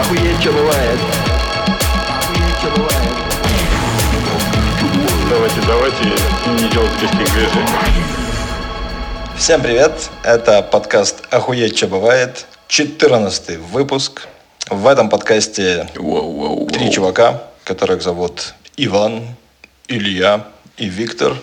Охуеть, что бывает. Охуеть, что бывает. Давайте, давайте не делать резких движений. Всем привет! Это подкаст «Охуеть, что бывает», 14 выпуск. В этом подкасте Воу-воу-воу. три чувака, которых зовут Иван, Илья и Виктор.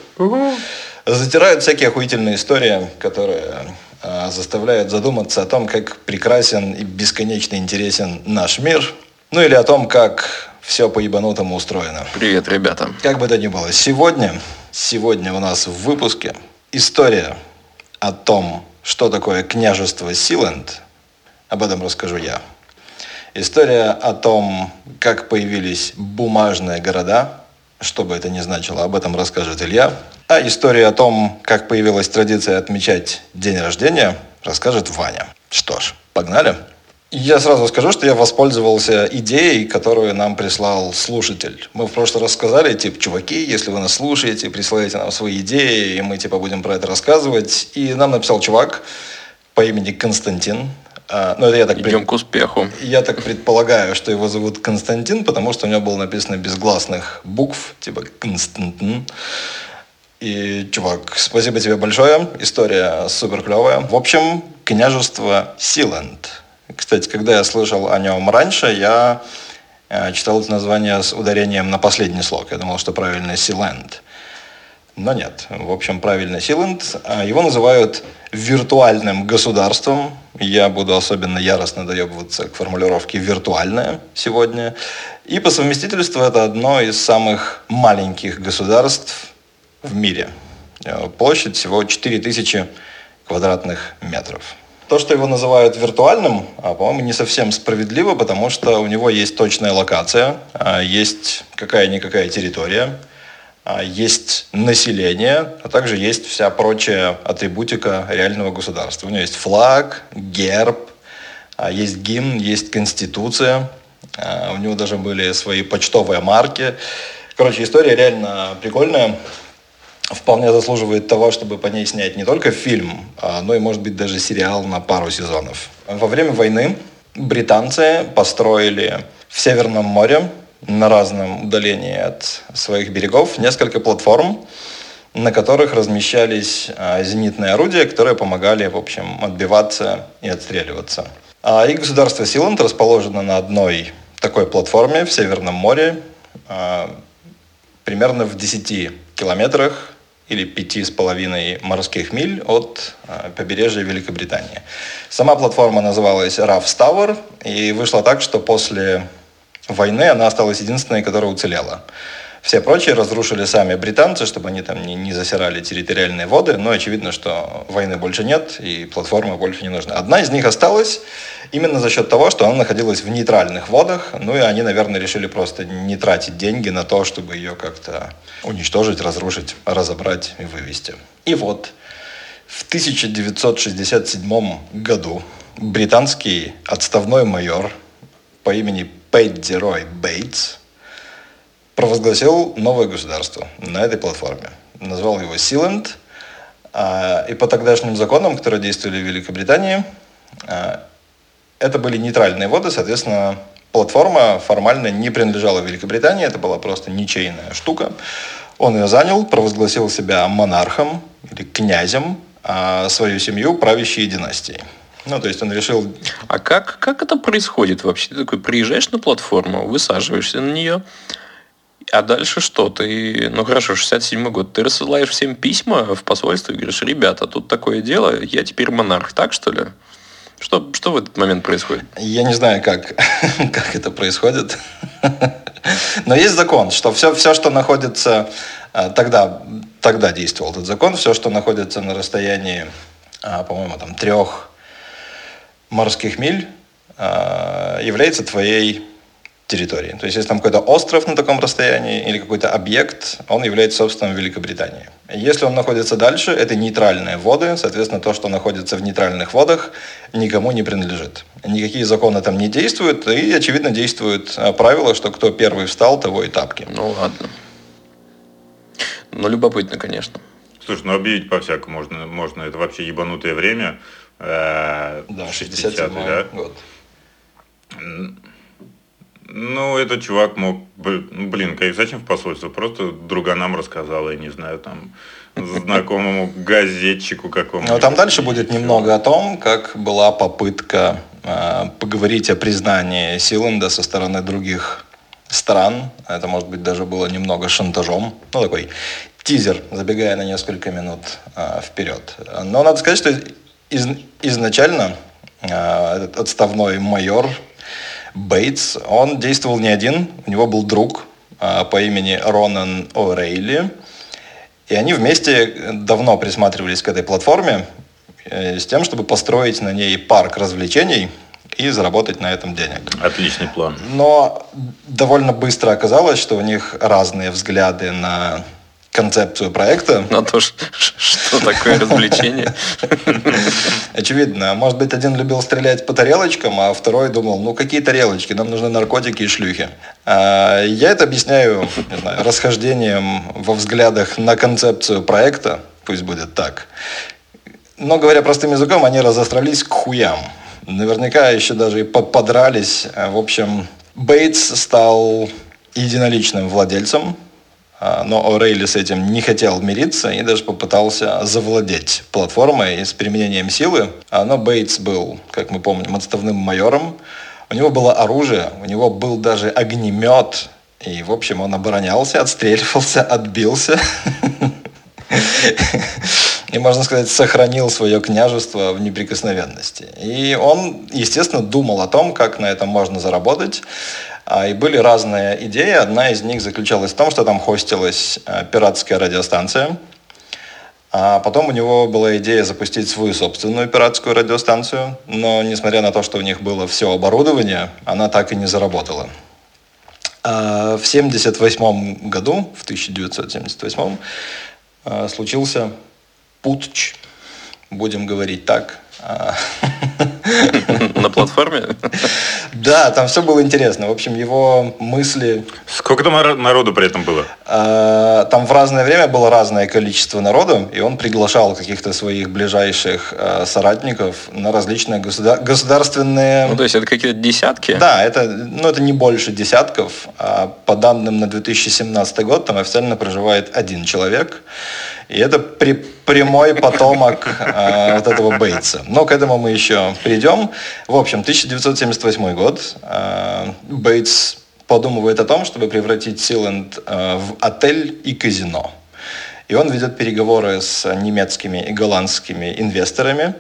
Затирают всякие охуительные истории, которые заставляют задуматься о том, как прекрасен и бесконечно интересен наш мир. Ну или о том, как все по-ебанутому устроено. Привет, ребята. Как бы то ни было, сегодня, сегодня у нас в выпуске история о том, что такое княжество Силенд. Об этом расскажу я. История о том, как появились бумажные города, что бы это ни значило, об этом расскажет Илья. А история о том, как появилась традиция отмечать день рождения, расскажет Ваня. Что ж, погнали. Я сразу скажу, что я воспользовался идеей, которую нам прислал слушатель. Мы в прошлый раз сказали, типа, чуваки, если вы нас слушаете, присылайте нам свои идеи, и мы, типа, будем про это рассказывать. И нам написал чувак по имени Константин. А, Ну, это я так пред- Идем к успеху. я так предполагаю, что его зовут Константин, потому что у него было написано без гласных букв, типа Константин. И, чувак, спасибо тебе большое. История супер клевая. В общем, княжество Силенд. Кстати, когда я слышал о нем раньше, я э, читал это название с ударением на последний слог. Я думал, что правильно Силенд. Но нет. В общем, правильно Силенд. А Его называют виртуальным государством. Я буду особенно яростно доебываться к формулировке «виртуальное» сегодня. И по совместительству это одно из самых маленьких государств в мире. Э, Площадь всего 4000 квадратных метров. То, что его называют виртуальным, а, по-моему, не совсем справедливо, потому что у него есть точная локация, а, есть какая-никакая территория, есть население, а также есть вся прочая атрибутика реального государства. У него есть флаг, герб, а, есть гимн, есть конституция, а, у него даже были свои почтовые марки. Короче, история реально прикольная вполне заслуживает того, чтобы по ней снять не только фильм, а, но и, может быть, даже сериал на пару сезонов. Во время войны британцы построили в Северном море на разном удалении от своих берегов несколько платформ, на которых размещались а, зенитные орудия, которые помогали, в общем, отбиваться и отстреливаться. А, И государство Силанд расположено на одной такой платформе в Северном море, а, примерно в 10 километрах или пяти с половиной морских миль от э, побережья Великобритании. Сама платформа называлась Раф Tower, и вышло так, что после войны она осталась единственной, которая уцелела. Все прочие разрушили сами британцы, чтобы они там не, не засирали территориальные воды, но очевидно, что войны больше нет, и платформа больше не нужна. Одна из них осталась именно за счет того, что она находилась в нейтральных водах, ну и они, наверное, решили просто не тратить деньги на то, чтобы ее как-то уничтожить, разрушить, разобрать и вывести. И вот в 1967 году британский отставной майор по имени Пэдди Рой Бейтс провозгласил новое государство на этой платформе. Назвал его Силенд. А, И по тогдашним законам, которые действовали в Великобритании, а, это были нейтральные воды, соответственно, платформа формально не принадлежала Великобритании, это была просто ничейная штука. Он ее занял, провозгласил себя монархом или князем, а свою семью правящей династией. Ну, то есть он решил А как, как это происходит вообще? Ты такой приезжаешь на платформу, высаживаешься на нее, а дальше что? Ты, ну хорошо, 67 год, ты рассылаешь всем письма в посольство и говоришь, ребята, тут такое дело, я теперь монарх, так что ли? Что, что в этот момент происходит? Я не знаю, как, как это происходит. Но есть закон, что все, все что находится... а, Тогда, тогда действовал этот закон. Все, что находится на расстоянии, а, по-моему, там, трех морских миль, а, является твоей территорией. То есть, если там какой-то остров на таком расстоянии или какой-то объект, он является собственным Великобритании. Если он находится дальше, это нейтральные воды, соответственно, то, что находится в нейтральных водах, никому не принадлежит. Никакие законы там не действуют, и, очевидно, действует а, правило, что кто первый встал, того и тапки. Ну ладно. Ну, любопытно, конечно. Слушай, ну объявить по-всякому можно, можно. Это вообще ебанутое время. Э, Да, 60-е, 67 да? год. Ну, этот чувак мог, ну, блин, как- зачем в посольство? Просто друга нам рассказал, я не знаю, там, знакомому газетчику какому-то. Но там дальше будет немного о том, как была попытка э, поговорить о признании Силенда со стороны других стран. Это, может быть, даже было немного шантажом. Ну, такой тизер, забегая на несколько минут э, вперед. Но надо сказать, что из- изначально э, этот отставной майор Бейтс, он действовал не один, у него был друг э, по имени Ронан О'Рейли, и они вместе давно присматривались к этой платформе э, с тем, чтобы построить на ней парк развлечений и заработать на этом денег. Отличный план. Но довольно быстро оказалось, что у них разные взгляды на концепцию проекта. На то, ш- ш- что такое развлечение. Очевидно, может быть, один любил стрелять по тарелочкам, а второй думал, ну какие тарелочки, нам нужны наркотики и шлюхи. А, Я это объясняю не знаю, расхождением во взглядах на концепцию проекта, пусть будет так. Но говоря простым языком, они разострались к хуям. Наверняка еще даже и по- подрались. В общем, Бейтс стал единоличным владельцем, но О'Рейли с этим не хотел мириться и даже попытался завладеть платформой с применением силы. А, Но Бейтс был, как мы помним, отставным майором. У него было оружие, у него был даже огнемет. И, в общем, он оборонялся, отстреливался, отбился. И, можно сказать, сохранил свое княжество в неприкосновенности. И он, естественно, думал о том, как на этом можно заработать. А, И были разные идеи. Одна из них заключалась в том, что там хостилась э, пиратская радиостанция. А потом у него была идея запустить свою собственную пиратскую радиостанцию. Но, несмотря на то, что у них было все оборудование, она так и не заработала. А В 1978 году, в 1978, э, случился путч, будем говорить так. На платформе? Да, там все было интересно. В общем, его мысли... Сколько там народу при этом было? э, Там в разное время было разное количество народу, и он приглашал каких-то своих ближайших э, соратников на различные государ- государственные... Ну, то есть это какие-то десятки? Да, это, ну, это не больше десятков. А по данным на 2017 год там официально проживает один человек. И это при- прямой потомок э, вот этого Бейтса. Но к этому мы еще придем. В общем, 1978 год. э, Бейтс подумывает о том, чтобы превратить Силенд э, в отель и казино. И он ведет переговоры с немецкими и голландскими инвесторами.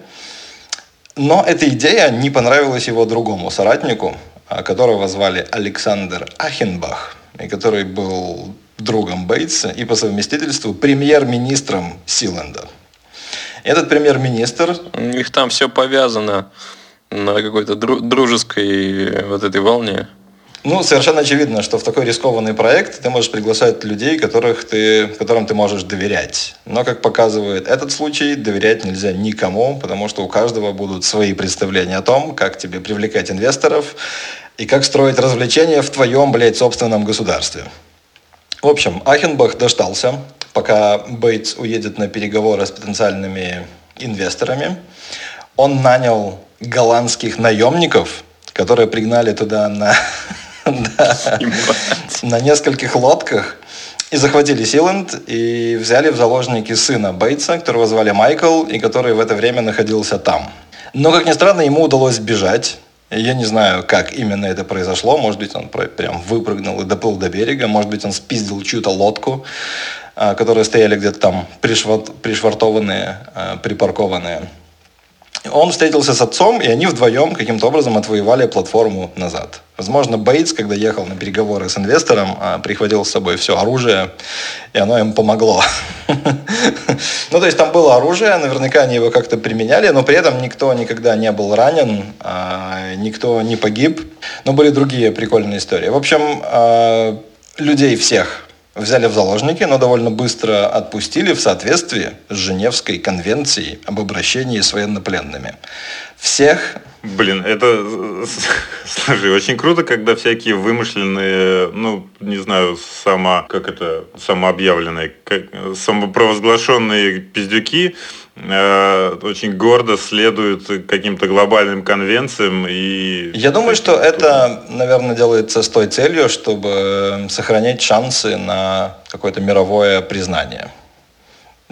Но эта идея не понравилась его другому соратнику, а, которого звали Александр Ахенбах, и который был другом Бейтса и по совместительству премьер-министром Силенда. Этот премьер-министр У них там все повязано на какой-то дру- дружеской вот этой волне. Ну, совершенно очевидно, что в такой рискованный проект ты можешь приглашать людей, которых ты, которым ты можешь доверять. Но, как показывает этот случай, доверять нельзя никому, потому что у каждого будут свои представления о том, как тебе привлекать инвесторов и как строить развлечения в твоем, блядь, собственном государстве. В общем, Ахенбах дождался, пока Бейтс уедет на переговоры с потенциальными инвесторами. Он нанял голландских наемников, которые пригнали туда на, на нескольких лодках и захватили Силенд и взяли в заложники сына Бейтса, которого звали Майкл, и который в это время находился там. Но, как ни странно, ему удалось сбежать. Я не знаю, как именно это произошло. Может быть, он прям выпрыгнул и доплыл до берега. Может быть, он спиздил чью-то лодку, а, которые стояли где-то там пришвар- пришвартованные, а, припаркованные. Он встретился с отцом, и они вдвоем каким-то образом отвоевали платформу назад. Возможно, Бейтс, когда ехал на переговоры с инвестором, а, прихватил с собой все оружие, и оно им помогло. Ну, то есть там было оружие, наверняка они его как-то применяли, но при этом никто никогда не был ранен, а, никто не погиб. Но были другие прикольные истории. В общем, а, людей всех взяли в заложники, но довольно быстро отпустили в соответствии с Женевской конвенцией об обращении с военнопленными. Всех Блин, это, слушай, очень круто, когда всякие вымышленные, ну, не знаю, само, как это, самообъявленные, как, самопровозглашенные пиздюки очень гордо следуют каким-то глобальным конвенциям и... Я думаю, что это, наверное, делается с той целью, чтобы сохранять шансы на какое-то мировое признание.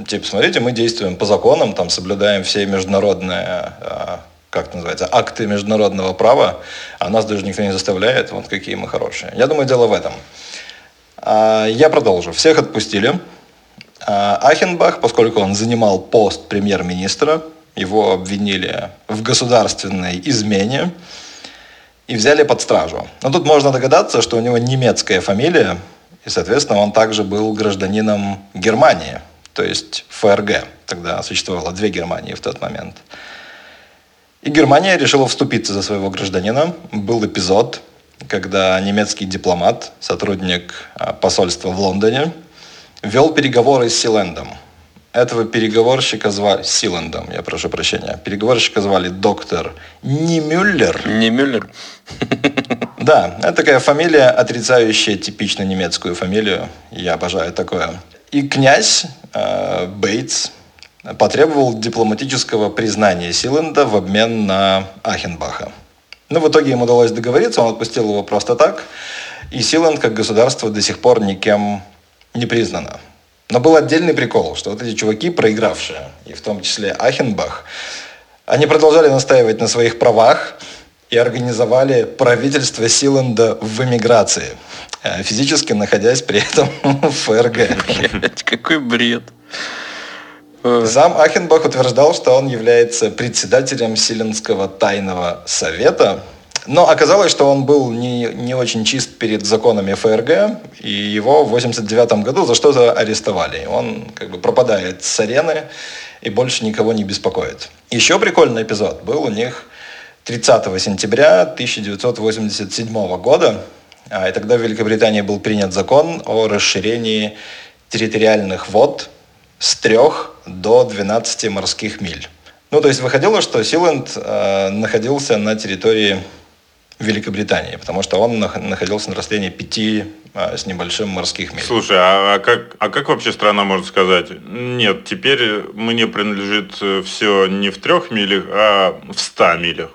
Типа, смотрите, мы действуем по законам, там соблюдаем все международные, а, как это называется, акты международного права, а нас даже никто не заставляет, вот какие мы хорошие. Я думаю, дело в этом. А, я продолжу. Всех отпустили. А, Ахенбах, поскольку он занимал пост премьер-министра, его обвинили в государственной измене и взяли под стражу. Но тут можно догадаться, что у него немецкая фамилия, и, соответственно, он также был гражданином Германии, то есть ФРГ. Тогда существовало две Германии в тот момент. И Германия решила вступиться за своего гражданина. Был эпизод, когда немецкий дипломат, сотрудник а, посольства в Лондоне, вел переговоры с Силендом. Этого переговорщика звали Силендом, я прошу прощения. Переговорщика звали доктор Не Мюллер. Не Мюллер. Да, это такая фамилия, отрицающая типично немецкую фамилию. Я обожаю такое. И князь э, Бейтс потребовал дипломатического признания Силенда в обмен на Ахенбаха. Но в итоге им удалось договориться, он отпустил его просто так, и Силенд как государство до сих пор никем не признано. Но был отдельный прикол, что вот эти чуваки, проигравшие, и в том числе Ахенбах, они продолжали настаивать на своих правах и организовали правительство Силенда в эмиграции, э, физически находясь при этом в ФРГ. Какой бред. Зам Ахенбах утверждал, что он является председателем Силенского тайного совета, но оказалось, что он был не, не очень чист перед законами ФРГ, и его в 89 году за что-то арестовали. Он как бы пропадает с арены и больше никого не беспокоит. Еще прикольный эпизод был у них 30 сентября 1987 года. А, и тогда в Великобритании был принят закон о расширении территориальных вод с 3 до 12 морских миль. Ну, то есть выходило, что Силенд э, находился на территории Великобритании, потому что он находился на расстоянии 5 а, с небольшим морских миль. Слушай, а, а, как, а как вообще страна может сказать, нет, теперь мне принадлежит э, все не в трех милях, а в ста милях?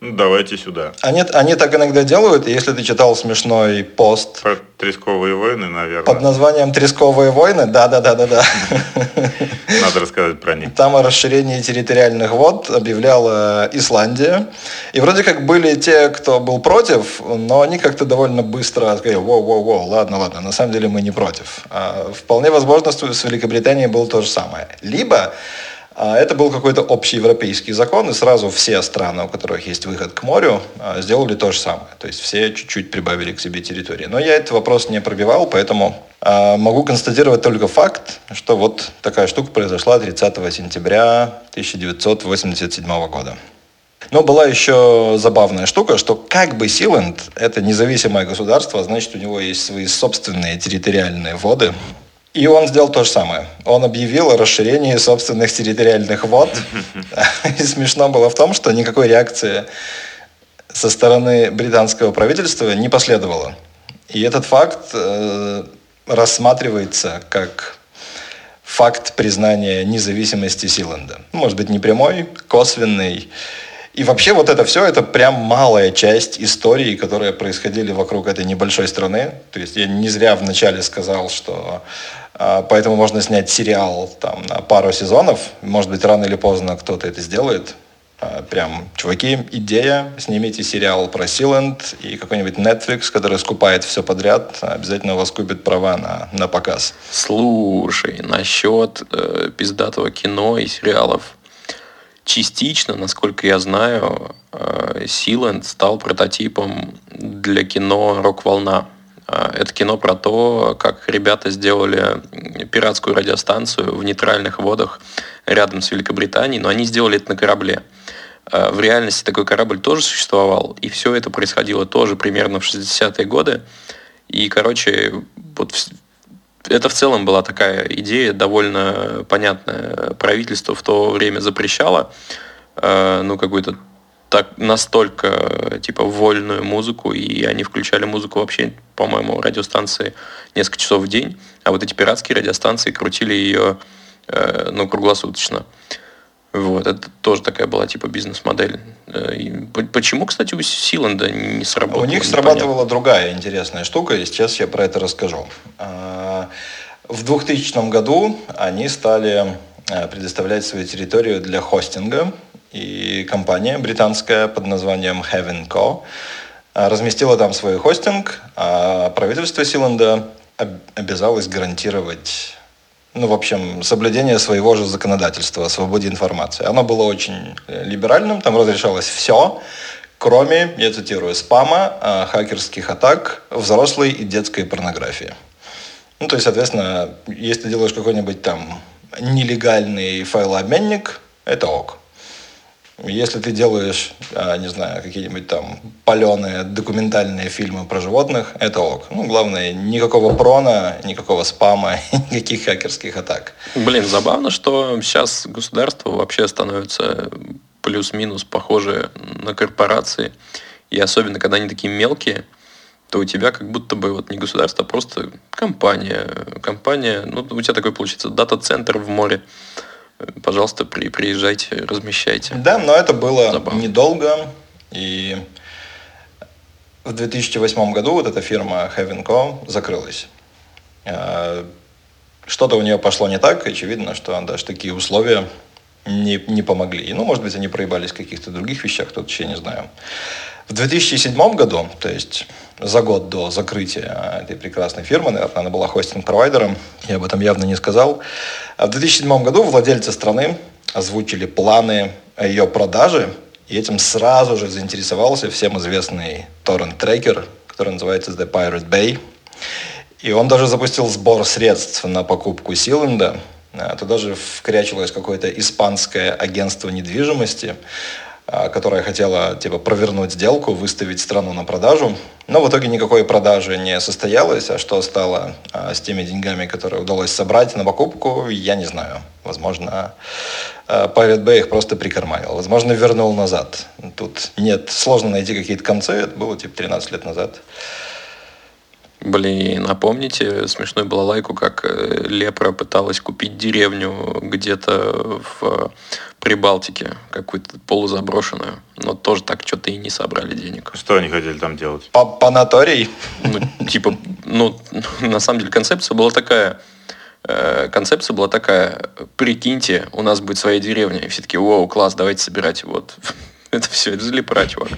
Ну, давайте сюда. Они, они так иногда делают, если ты читал смешной пост. Про тресковые войны, наверное. Под названием «Тресковые войны», да-да-да-да-да. Надо рассказать про них. Там о расширении территориальных вод объявляла Исландия. И вроде как были те, кто был против, но они как-то довольно быстро сказали, воу-воу-воу, ладно, ладно, на самом деле мы не против. А вполне возможно, с Великобританией было то же самое. Либо это был какой-то общеевропейский закон, и сразу все страны, у которых есть выход к морю, а, сделали то же самое. То есть все чуть-чуть прибавили к себе территории. Но я этот вопрос не пробивал, поэтому а, могу констатировать только факт, что вот такая штука произошла 30 сентября 1987 года. Но была еще забавная штука, что как бы Силенд – это независимое государство, значит, у него есть свои собственные территориальные воды, и он сделал то же самое. Он объявил о расширении собственных территориальных вод. И смешно было в том, что никакой реакции со стороны британского правительства не последовало. И этот факт э, рассматривается как факт признания независимости Силенда. Может быть, не прямой, косвенный. И вообще вот это все, это прям малая часть истории, которые происходили вокруг этой небольшой страны. То есть я не зря вначале сказал, что поэтому можно снять сериал там, на пару сезонов. Может быть, рано или поздно кто-то это сделает. А, прям, чуваки, идея, снимите сериал про Силенд и какой-нибудь Netflix, который скупает все подряд, обязательно у вас купит права на, на показ. Слушай, насчет э, пиздатого кино и сериалов. Частично, насколько я знаю, э, Силенд стал прототипом для кино «Рок-волна». А, это кино про то, как ребята сделали пиратскую радиостанцию в нейтральных водах рядом с Великобританией, но они сделали это на корабле. А, в реальности такой корабль тоже существовал, и все это происходило тоже примерно в 60-е годы. И, короче, вот это в целом была такая идея, довольно понятная. Правительство в то время запрещало а, ну, какой-то так настолько типа вольную музыку, и они включали музыку вообще, по-моему, радиостанции несколько часов в день, а вот эти пиратские радиостанции крутили ее э, ну, круглосуточно. Вот, это тоже такая была типа бизнес-модель. Э, почему, кстати, у Силанда не сработало? У них срабатывала другая интересная штука, и сейчас я про это расскажу. А, в 2000 году они стали э, предоставлять свою территорию для хостинга, и компания британская под названием Heaven Co. Э, разместила там свой хостинг, а правительство Силанда обязалось гарантировать ну, в общем, соблюдение своего же законодательства о свободе информации. Оно было очень э, либеральным, там разрешалось все, кроме, я цитирую, спама, э, хакерских атак, взрослой и детской порнографии. Ну, то есть, соответственно, если ты делаешь какой-нибудь там нелегальный файлообменник, это ок. Если ты делаешь, а, не знаю, какие-нибудь там паленые документальные фильмы про животных, это ок. Ну, главное, никакого прона, никакого спама, никаких хакерских атак. Блин, забавно, что сейчас государство вообще становится плюс-минус похоже на корпорации. И особенно, когда они такие мелкие, то у тебя как будто бы вот не государство, а просто компания. Компания, ну, у тебя такой получится дата-центр в море пожалуйста, при, приезжайте, размещайте. Да, но это было Забавно. недолго. И в 2008 году вот эта фирма Heaven Co. закрылась. А, что-то у нее пошло не так, очевидно, что даже такие условия не, не помогли. Ну, может быть, они проебались в каких-то других вещах, тут еще не знаю. В 2007 году, то есть за год до закрытия этой прекрасной фирмы, наверное, она была хостинг-провайдером, я об этом явно не сказал, а в 2007 году владельцы страны озвучили планы ее продаже, и этим сразу же заинтересовался всем известный торрент-трекер, который называется The Pirate Bay. И он даже запустил сбор средств на покупку Силенда. Туда же вкрячилось какое-то испанское агентство недвижимости, а, которая хотела типа провернуть сделку, выставить страну на продажу. Но в итоге никакой продажи не состоялось, а что стало а, с теми деньгами, которые удалось собрать на покупку, я не знаю. Возможно, а, Pirate Bay их просто прикарманил. Возможно, вернул назад. Тут нет, сложно найти какие-то концы, это было типа 13 лет назад. Блин, напомните, смешной была лайку, как э, Лепра пыталась купить деревню где-то в Прибалтике, какую-то полузаброшенную. Но тоже так что-то и не собрали денег. Что они хотели там делать? Панаторий? Ну, типа, ну, на самом деле концепция была такая, э, концепция была такая, прикиньте, у нас будет своя деревня. И все таки вау, класс, давайте собирать. Вот. Это все, это Лепра, чувак.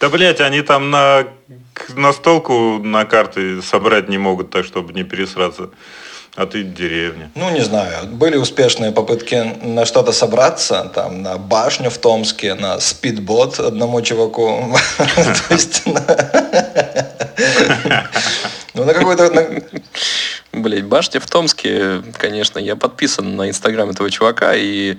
Да, блядь, они там на, на столку на карты собрать не могут, так, чтобы не пересраться. А ты деревня. Ну, не знаю. Были успешные попытки на что-то собраться, там, на башню в Томске, на спидбот одному чуваку. То есть, ну, на какой-то... Блять, башня в Томске, конечно, я подписан на инстаграм этого чувака, и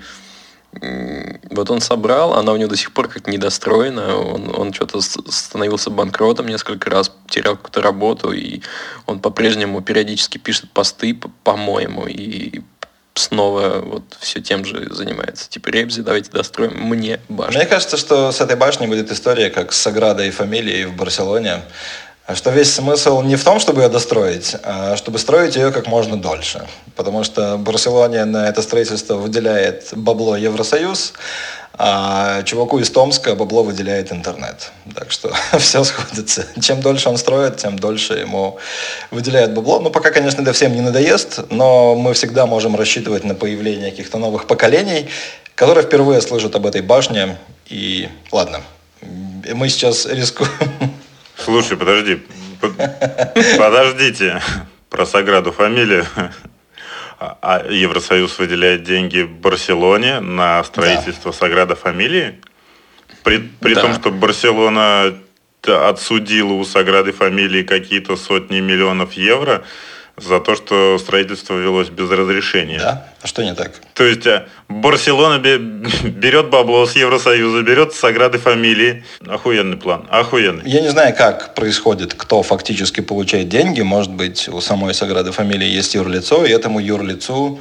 вот он собрал, она у него до сих пор как недостроена, он, он что-то становился банкротом несколько раз, терял какую-то работу, и он по-прежнему периодически пишет посты, по-моему, и снова вот все тем же занимается. Типа, Ребзи, давайте достроим мне башню. Мне кажется, что с этой башней будет история, как с Саградой и фамилией в Барселоне. А что весь смысл не в том, чтобы ее достроить, а чтобы строить ее как можно дольше. Потому что Барселоне на это строительство выделяет бабло Евросоюз, а чуваку из Томска бабло выделяет интернет. Так что все сходится. Чем дольше он строит, тем дольше ему выделяет бабло. Ну, пока, конечно, это всем не надоест, но мы всегда можем рассчитывать на появление каких-то новых поколений, которые впервые слышат об этой башне. И ладно, мы сейчас рискуем Слушай, подожди. Подождите. Про Саграду фамилию. А Евросоюз выделяет деньги Барселоне на строительство да. Саграда фамилии? При, при да. том, что Барселона отсудила у Саграды фамилии какие-то сотни миллионов евро за то, что строительство велось без разрешения. Да? А что не так? То есть э, Барселона берет бабло с Евросоюза, берет с ограды фамилии. Охуенный план, охуенный. Я не знаю, как происходит, кто фактически получает деньги. Может быть, у самой Саграды фамилии есть юрлицо, и этому юрлицу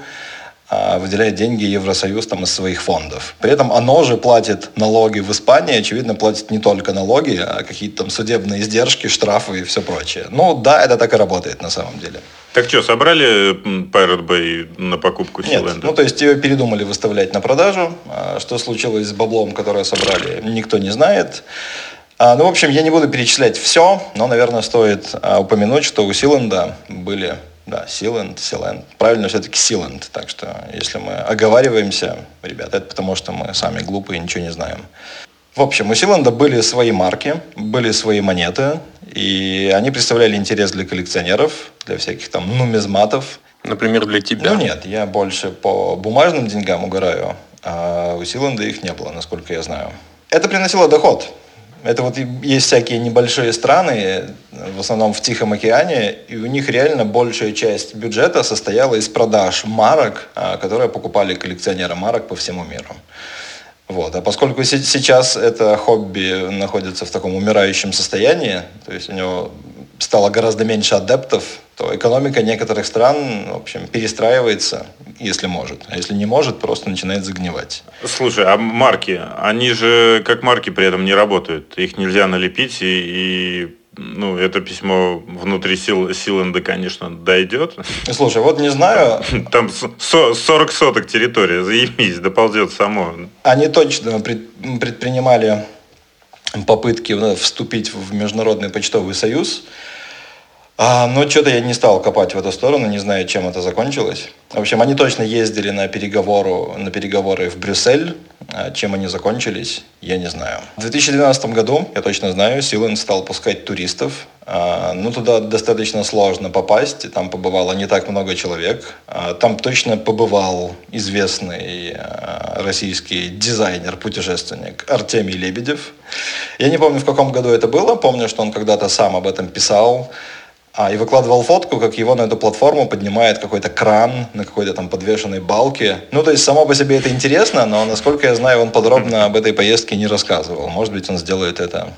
выделяет деньги Евросоюз там, из своих фондов. При этом оно же платит налоги в Испании, очевидно, платит не только налоги, а какие-то там судебные издержки, штрафы и все прочее. Ну да, это так и работает на самом деле. Так что, собрали Pirate Bay на покупку Нет, Силенда? ну то есть ее передумали выставлять на продажу. А Что случилось с баблом, которое собрали, никто не знает. А, Ну, в общем, я не буду перечислять все, но, наверное, стоит а, упомянуть, что у Силенда были, да, Силенд, Силенд, правильно все-таки Силенд, так что если мы оговариваемся, ребят, это потому что мы сами глупые и ничего не знаем. В общем, у Силенда были свои марки, были свои монеты, и они представляли интерес для коллекционеров, для всяких там нумизматов, Например, для тебя. ну нет, я больше по бумажным деньгам угораю, а у Силанда их не было, насколько я знаю. Это приносило доход. Это вот есть всякие небольшие страны, в основном в Тихом океане, и у них реально большая часть бюджета состояла из продаж марок, а, которые покупали коллекционеры марок по всему миру. Вот. А поскольку се- сейчас это хобби находится в таком умирающем состоянии, то есть у него стало гораздо меньше адептов, то экономика некоторых стран, в общем, перестраивается, если может. А если не может, просто начинает загнивать. Слушай, а марки, они же как марки при этом не работают. Их нельзя налепить, и, и, ну, это письмо внутри сил, Силенда, конечно, дойдет. Слушай, вот не знаю, Там со- 40 соток территория, заебись, доползет само. они точно пред- предпринимали попытки ну, вступить в Международный почтовый союз, А, но что-то я не стал копать в эту сторону, не знаю, чем это закончилось. В общем, они точно ездили на, переговору, на переговоры в Брюссель. А Чем они закончились, я не знаю. В 2012 году, я точно знаю, Силен стал пускать туристов. А, Ну, туда достаточно сложно попасть, там побывало не так много человек. А, Там точно побывал известный а, российский дизайнер-путешественник Артемий Лебедев. Я не помню, в каком году это было, помню, что он когда-то сам об этом писал. А, и выкладывал фотку, как его на эту платформу поднимает какой-то кран на какой-то там подвешенной балке. Ну, то есть, само по себе это интересно, но, насколько я знаю, он подробно об этой поездке не рассказывал. Может быть, он сделает это.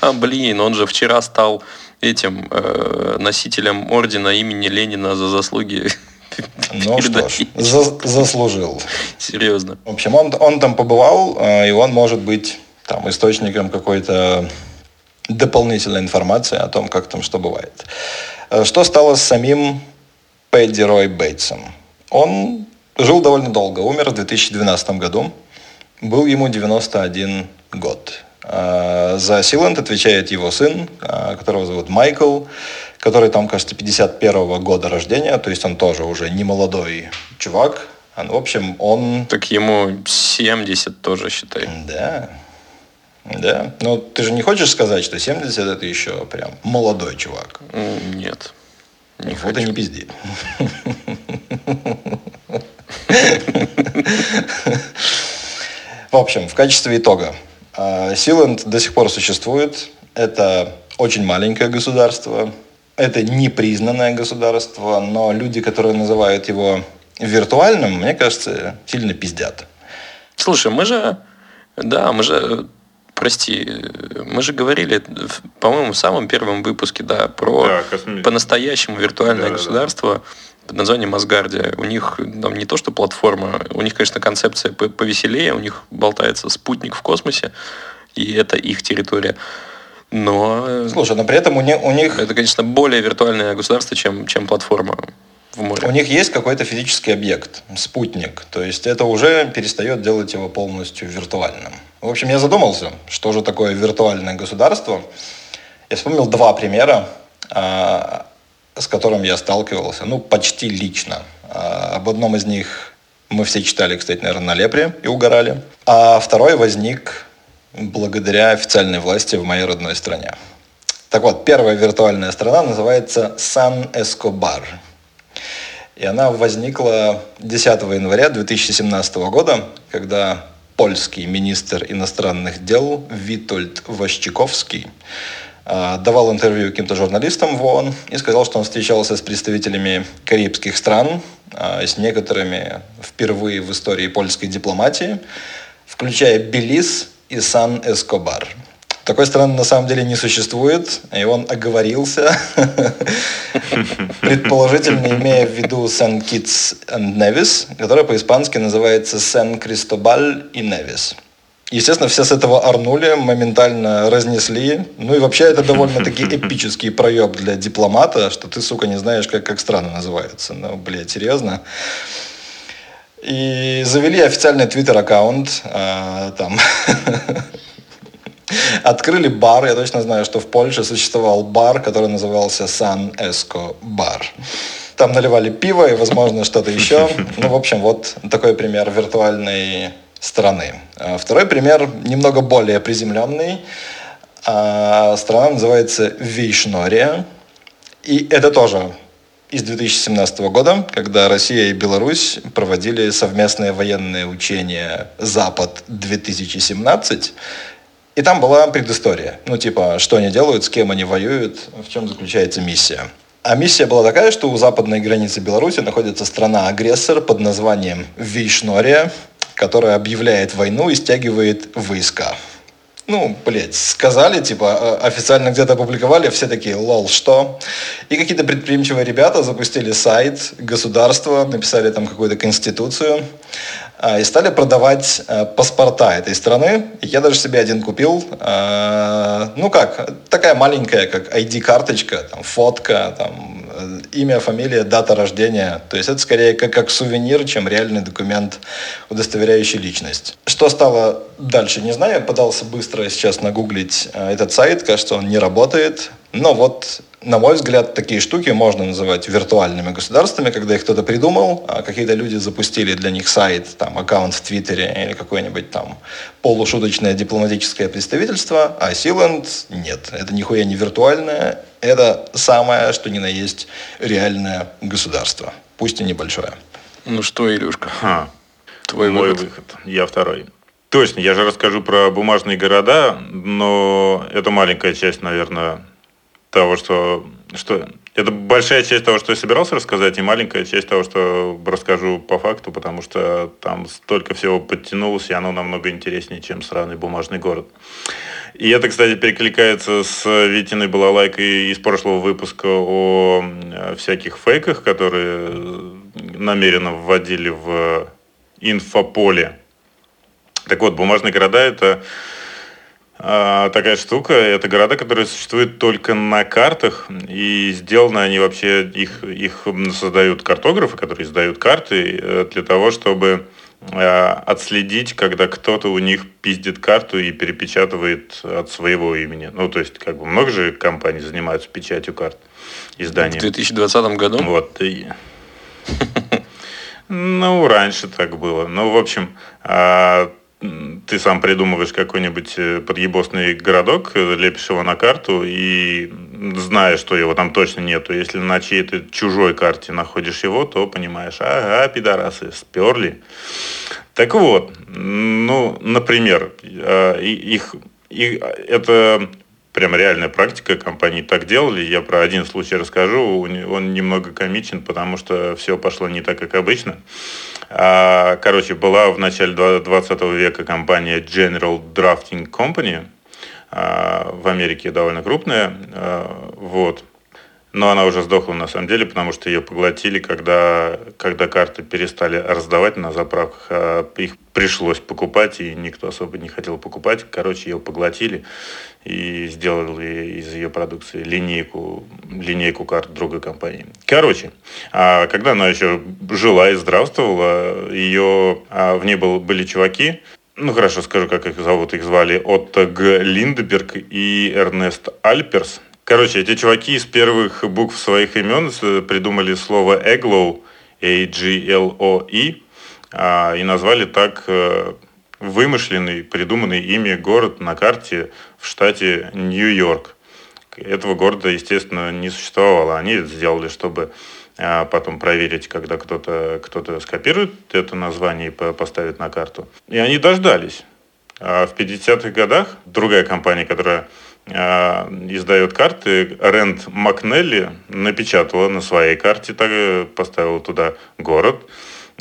А, блин, он же вчера стал этим э, носителем ордена имени Ленина за заслуги. Ну что ж, за- заслужил. Серьезно. В общем, он, он там побывал, э, и он может быть там источником какой-то дополнительной информации о том, как там что бывает. Э, Что стало с самим Пэдди Рой Бейтсом? Он жил довольно долго, умер в 2012 году. Был ему 91 год. Э, За Силенд отвечает его сын, э, которого зовут Майкл, который там, кажется, 51 года рождения, то есть он тоже уже не молодой чувак. А, ну, В общем, он... Так ему 70 тоже, считай. Да, да. Но ты же не хочешь сказать, что 70 это еще прям молодой чувак. Нет. Не вот и хочу. не пизди. В общем, в качестве итога. а, Силенд до сих пор существует. Это очень маленькое государство. Это непризнанное государство, но люди, которые называют его виртуальным, мне кажется, сильно пиздят. Слушай, мы же, да, мы же, прости, мы же говорили, по-моему, в самом первом выпуске, да, про Да, косми- по-настоящему виртуальное Да-да-да. государство под названием Асгардия. У них там не то, что платформа, у них, конечно, концепция по- повеселее, у них болтается спутник в космосе, и это их территория. Но Слушай, но при этом у, не- у них это, конечно, более виртуальное государство, чем, чем платформа в море. У них есть какой-то физический объект, спутник. То есть это уже перестает делать его полностью виртуальным. В общем, я задумался, что же такое виртуальное государство. Я вспомнил два примера, а, с которым я сталкивался, ну, почти лично. А, Об одном из них мы все читали, кстати, наверное, на Лепре и угорали. А второй возник благодаря официальной власти в моей родной стране. Так вот, первая виртуальная страна называется Сан-Эскобар. И она возникла 10 января 2017 года, когда польский министр иностранных дел Витольд Ващиковский а, давал интервью каким-то журналистам в ООН и сказал, что он встречался с представителями карибских стран, а, с некоторыми впервые в истории польской дипломатии, включая Белиз и Сан-Эскобар. Такой страны на самом деле не существует, и он оговорился, предположительно имея в виду Сен-Китс и Невис, которая по-испански называется Сен-Кристобаль и Невис. Естественно, все с этого орнули, моментально разнесли. Ну и вообще это довольно-таки эпический проеб для дипломата, что ты, сука, не знаешь, как, как страны называются. Ну, блядь, серьезно. И завели официальный твиттер-аккаунт. Э, там Открыли бар, я точно знаю, что в Польше существовал бар, который назывался Сан Эско бар. Там наливали пиво и, возможно, что-то еще. Ну, в общем, вот такой пример виртуальной страны. А второй пример немного более приземленный. А, страна называется Вишнория. И это тоже из 2017 года, когда Россия и Беларусь проводили совместные военные учения «Запад-2017», и там была предыстория. Ну, типа, что они делают, с кем они воюют, в чем заключается миссия. А миссия была такая, что у западной границы Беларуси находится страна-агрессор под названием Вишнория, которая объявляет войну и стягивает войска. Ну, блядь, сказали, типа, официально где-то опубликовали, все такие, лол, что? И какие-то предприимчивые ребята запустили сайт государства, написали там какую-то конституцию, и стали продавать э, паспорта этой страны. Я даже себе один купил. А, ну как, такая маленькая, как ID-карточка, там, фотка, там, э, имя, фамилия, дата рождения. То есть это скорее как, как сувенир, чем реальный документ, удостоверяющий личность. Что стало дальше, не знаю. Я пытался быстро сейчас нагуглить э, этот сайт. Кажется, он не работает. Но вот на мой взгляд, такие штуки можно называть виртуальными государствами, когда их кто-то придумал, а какие-то люди запустили для них сайт, там, аккаунт в Твиттере или какое-нибудь там полушуточное дипломатическое представительство, а Силанд нет. Это нихуя не виртуальное, это самое, что ни на есть реальное государство, пусть и небольшое. Ну что, Илюшка, Ха. твой Мой выход. выход. Я второй. Точно, я же расскажу про бумажные города, но это маленькая часть, наверное, того, что, что... Это большая часть того, что я собирался рассказать, и маленькая часть того, что расскажу по факту, потому что там столько всего подтянулось, и оно намного интереснее, чем сраный бумажный город. И это, кстати, перекликается с Витиной балалайкой из прошлого выпуска о всяких фейках, которые намеренно вводили в инфополе. Так вот, бумажные города – это такая штука. Это города, которые существуют только на картах, и сделаны они вообще, их, их создают картографы, которые издают карты э, для того, чтобы э, отследить, когда кто-то у них пиздит карту и перепечатывает от своего имени. Ну, то есть, как бы много же компаний занимаются печатью карт, изданием. В 2020 году? Вот. И... Ну, раньше так было. Ну, в общем, а, ты сам придумываешь какой-нибудь э, подъебосный городок, э, лепишь его на карту и зная, что его там точно нету, если на чьей-то чужой карте находишь его, то понимаешь, ага, пидорасы, сперли. Так вот, ну, например, э, их, их, это прям реальная практика, компании так делали. Я про один случай расскажу, он немного комичен, потому что все пошло не так, как обычно. А, короче, была в начале 20 века компания General Drafting Company, а, в Америке довольно крупная, а, вот. Но она уже сдохла на самом деле, потому что ее поглотили, когда, когда карты перестали раздавать на заправках, а их пришлось покупать, и никто особо не хотел покупать. Короче, ее поглотили и сделали из ее продукции линейку, линейку карт другой компании. Короче, а когда она еще жила и здравствовала, ее, а в ней был, были чуваки, ну хорошо, скажу, как их зовут. Их звали Отто Г. Линдберг и Эрнест Альперс. Короче, эти чуваки из первых букв своих имен придумали слово Эглоу, A-G-L-O-E, а, и назвали так э, вымышленный, придуманный ими город на карте в штате Нью-Йорк. Этого города, естественно, не существовало. Они это сделали, чтобы а, потом проверить, когда кто-то кто, -то, скопирует это название и поставит на карту. И они дождались. А в 50-х годах другая компания, которая а, издает карты, Рэнд Макнелли напечатала на своей карте, так, поставила туда город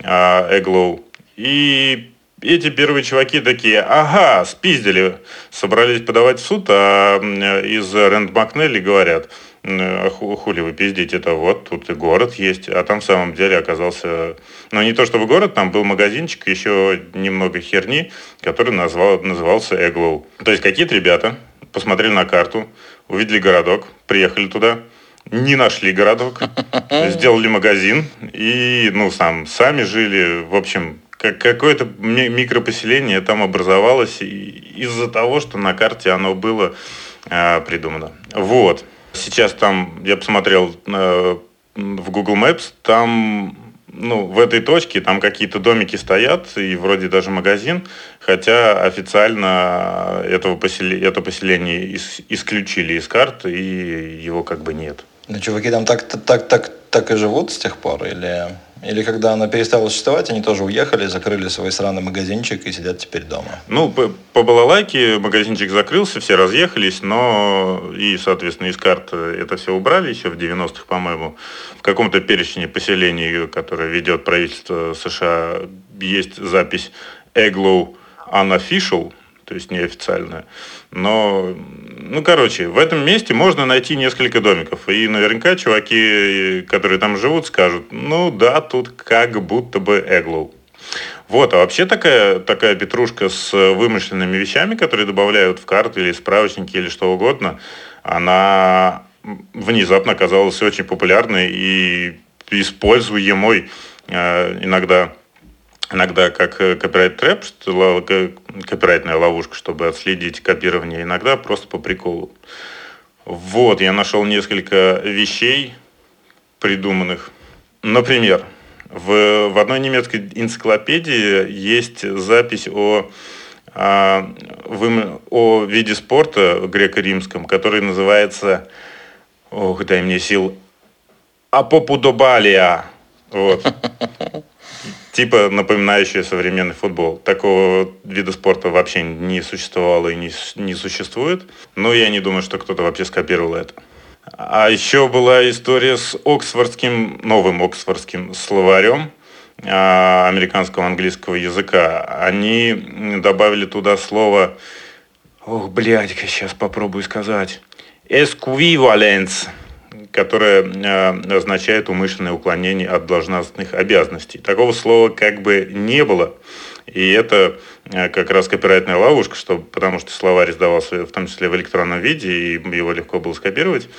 а, Эглоу. И эти первые чуваки такие, ага, спиздили, собрались подавать в суд, а из Рэнд Макнелли говорят, а хули вы пиздите, это? Вот, тут и город есть, а там в самом деле оказался, ну не то чтобы город, там был магазинчик, еще немного херни, который назвал, назывался Эглоу. То есть какие-то ребята посмотрели на карту, увидели городок, приехали туда, не нашли городок, сделали магазин и, ну, сам, сами жили, в общем, как, какое-то микропоселение там образовалось из-за того, что на карте оно было э, придумано. Вот. Сейчас там, я посмотрел э, в Google Maps, там ну, в этой точке там какие-то домики стоят, и вроде даже магазин, хотя официально этого посели... это поселение ис... исключили из карты, и его как бы нет. Ну, чуваки там так, так, так, так и живут с тех пор? Или, или когда она перестала существовать, они тоже уехали, закрыли свой сраный магазинчик и сидят теперь дома? Ну, по, по балалайке магазинчик закрылся, все разъехались, но и, соответственно, из карт это все убрали еще в 90-х, по-моему. В каком-то перечне поселений, которое ведет правительство США, есть запись Eglow Unofficial, то есть неофициальная. Но, ну, короче, в этом месте можно найти несколько домиков. И наверняка чуваки, которые там живут, скажут, ну да, тут как будто бы Эглоу. Вот, а вообще такая, такая петрушка с вымышленными вещами, которые добавляют в карты или справочники или что угодно, она внезапно оказалась очень популярной и используемой э, иногда иногда как э, копирайт трэп, что копирайтная ловушка, чтобы отследить копирование, иногда просто по приколу. Вот, я нашел несколько вещей придуманных. Например, в, в одной немецкой энциклопедии есть запись о, о, о виде спорта греко-римском, который называется, ох, дай мне сил, апопудобалия. Вот типа напоминающие современный футбол. Такого вида спорта вообще не существовало и не, не существует. Но я не думаю, что кто-то вообще скопировал это. А еще была история с оксфордским, новым оксфордским словарем а, американского английского языка. Они добавили туда слово, ох, блядь, сейчас попробую сказать, эсквиваленс которое э, означает умышленное уклонение от должностных обязанностей. Такого слова как бы не было. И это э, как раз копирайтная ловушка, что, потому что словарь издавался в том числе в электронном виде, и его легко было скопировать.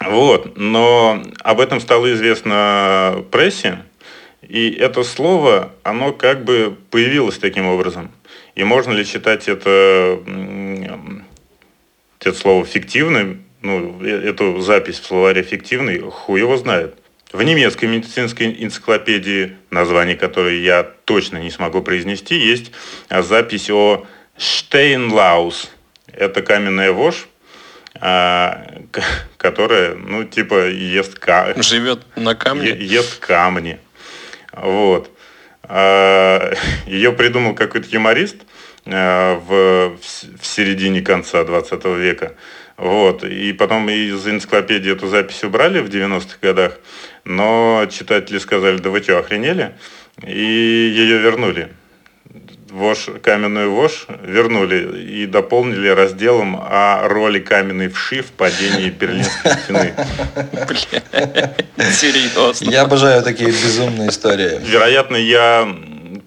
Вот. Но об этом стало известно прессе, и это слово, оно как бы появилось таким образом. И можно ли считать это, это слово фиктивным? Ну, э, эту запись в словаре фиктивный, хуй его знает. В немецкой медицинской энциклопедии, название которой я точно не смогу произнести, есть запись о Штейнлаус. Это каменная вошь, а, которая, ну, типа, ест камни. Живет на камне? Ест камни. Вот. А, Ее придумал какой-то юморист а, в, в середине конца 20 века. Вот. И потом из энциклопедии эту запись убрали в 90-х годах, но читатели сказали, да вы что, охренели? И ее вернули. Вож, каменную вож вернули и дополнили разделом о роли каменной вши в падении Берлинской стены. Серьезно. Я обожаю такие безумные истории. Вероятно, я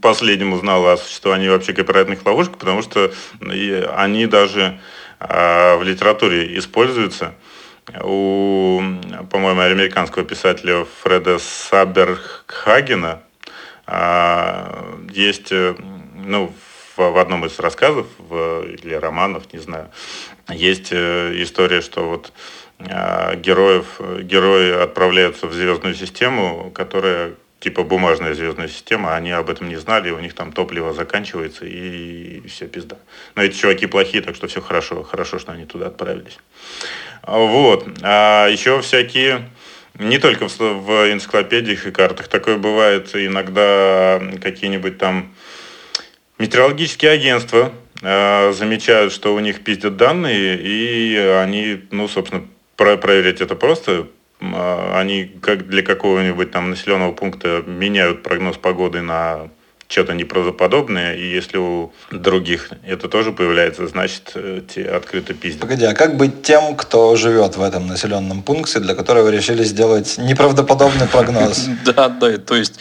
последним узнал о существовании вообще копирайтных ловушек, потому что они даже а, в литературе используется. У, по-моему, американского писателя Фреда Саберхагена а, есть, э, ну, в, одном из рассказов или романов, не знаю, есть э, история, что вот героев, герои отправляются в звездную систему, которая типа бумажная звездная система, они об этом не знали, у них там топливо заканчивается и все пизда. Но эти чуваки плохие, так что все хорошо, хорошо, что они туда отправились. Вот. А еще всякие, не только в, энциклопедиях и картах, такое бывает иногда какие-нибудь там метеорологические агентства э, замечают, что у них пиздят данные, и они, ну, собственно, про проверять это просто, они как для какого-нибудь там населенного пункта меняют прогноз погоды на что-то неправдоподобное, и если у других это тоже появляется, значит, э, те открыто пиздят. Погоди, а как быть тем, кто живет в этом населенном пункте, для которого решили сделать неправдоподобный прогноз? Да, да, то есть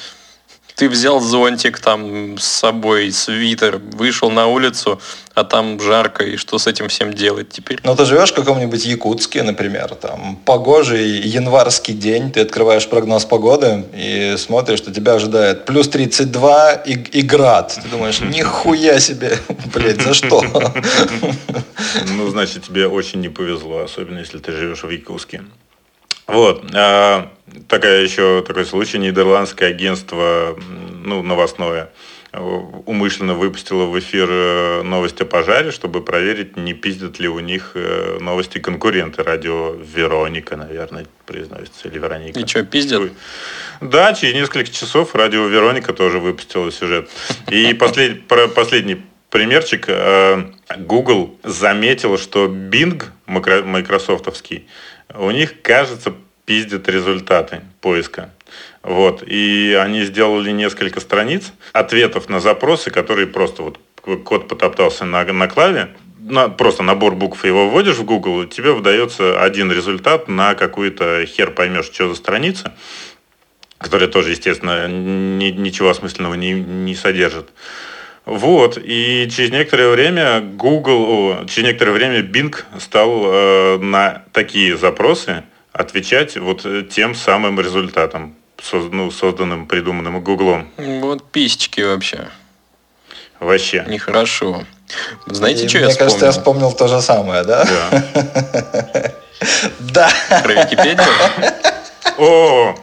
ты взял зонтик там с собой, свитер, вышел на улицу, а там жарко, и что с этим всем делать теперь? Ну, ты живешь в каком-нибудь Якутске, например, там погожий январский день, ты открываешь прогноз погоды и смотришь, что тебя ожидает плюс 32 и, и град. Ты думаешь, нихуя себе, блядь, за что? Ну, значит, тебе очень не повезло, особенно если ты живешь в Якутске. Вот. А, такая еще такой случай. Нидерландское агентство, ну, новостное, умышленно выпустило в эфир э, новости о пожаре, чтобы проверить, не пиздят ли у них э, новости конкуренты. Радио Вероника, наверное, произносится, или Вероника. И что, пиздят? Да, через несколько часов радио Вероника тоже выпустила сюжет. И послед... последний примерчик. Э, Google заметил, что Bing, майкрософтовский, у них, кажется, пиздят результаты поиска. Вот. И они сделали несколько страниц ответов на запросы, которые просто вот код потоптался на, на клаве, на, просто набор букв его вводишь в Google, тебе выдается один результат на какую-то хер поймешь, что за страница, которая тоже, естественно, ни, ничего осмысленного не, не содержит. Вот, и через некоторое время Google, о, через некоторое время Bing стал э, на такие запросы отвечать вот тем самым результатом, соз, ну, созданным, придуманным Гуглом. Вот писечки вообще. Вообще. Нехорошо. Знаете, И что мне я вспомнил? кажется, я вспомнил то же самое, да? Да. Да. Про Википедию? О,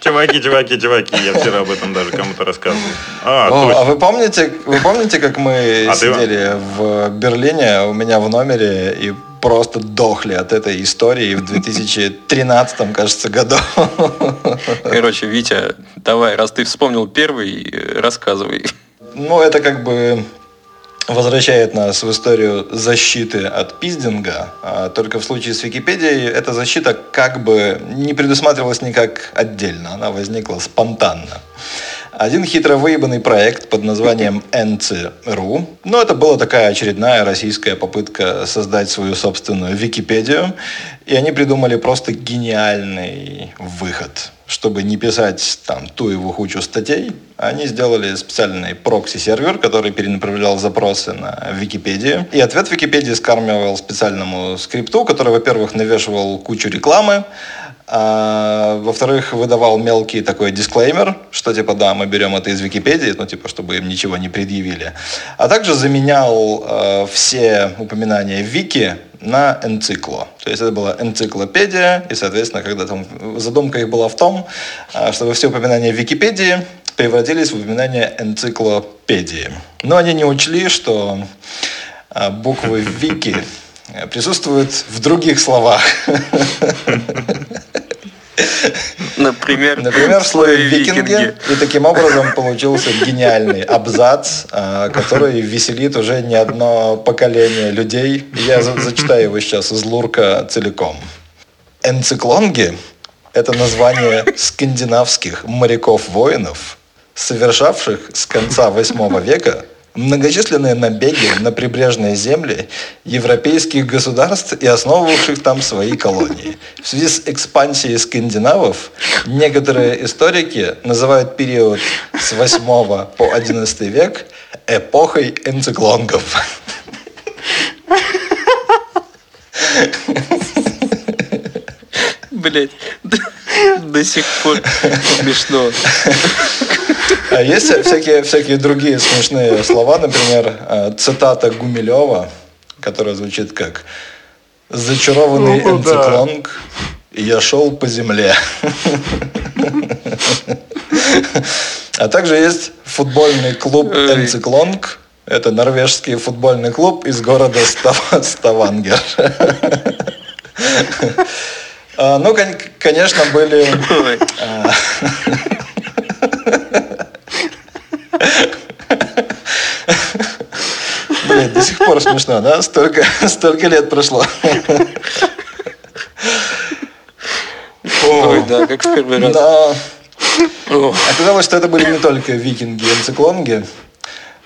Чуваки, чуваки, чуваки, я вчера об этом даже кому-то рассказывал. А, О, точно. а вы помните, вы помните, как мы А ты- сидели в Берлине у меня в номере и просто дохли от этой истории в 2013, кажется, году. Короче, Витя, давай, раз ты вспомнил первый, рассказывай. Ну, это как бы возвращает нас в историю защиты от пиздинга. А только в случае с Википедией эта защита как бы не предусматривалась никак отдельно. Она возникла спонтанно. Один хитро выебанный проект под названием NC.ru. Ну, это была такая очередная российская попытка создать свою собственную Википедию. И они придумали просто гениальный выход. Чтобы не писать там туеву хучу статей, они сделали специальный прокси-сервер, который перенаправлял запросы на Википедию. И ответ Википедии скармливал специальному скрипту, который, во-первых, навешивал кучу рекламы, а, во-вторых, выдавал мелкий такой дисклеймер, что типа да, мы берем это из Википедии, ну типа, чтобы им ничего не предъявили. А также заменял э, все упоминания Вики на энцикло. То есть это была энциклопедия, и, соответственно, когда там задумка их была в том, а, чтобы все упоминания Википедии превратились в упоминания энциклопедии. Но они не учли, что а, буквы Вики присутствуют в других словах. Например, Например, в слове «викинги». И таким образом получился гениальный абзац, а, который веселит уже не одно поколение людей. Я за- зачитаю его сейчас из Лурка целиком. Энциклонги – это название скандинавских моряков-воинов, совершавших с конца восьмого века многочисленные набеги на прибрежные земли европейских государств и основывавших там свои колонии. В связи с экспансией скандинавов некоторые историки называют период с 8 по 11 век эпохой энциклонгов. Блять, до сих пор смешно. Есть всякие, всякие другие смешные слова, например, э, цитата Гумилева, которая звучит как «Зачарованный Ну, энциклонг, я шел по земле». А также есть футбольный клуб. «Энциклонг». Это норвежский футбольный клуб из города Став- Ставангер. А, Ну, кон- конечно, были Блин, до сих пор смешно, да? Столько, столько лет прошло. ой, да, как в первый раз. Да. Оказалось, что это были не только викинги и циклонги.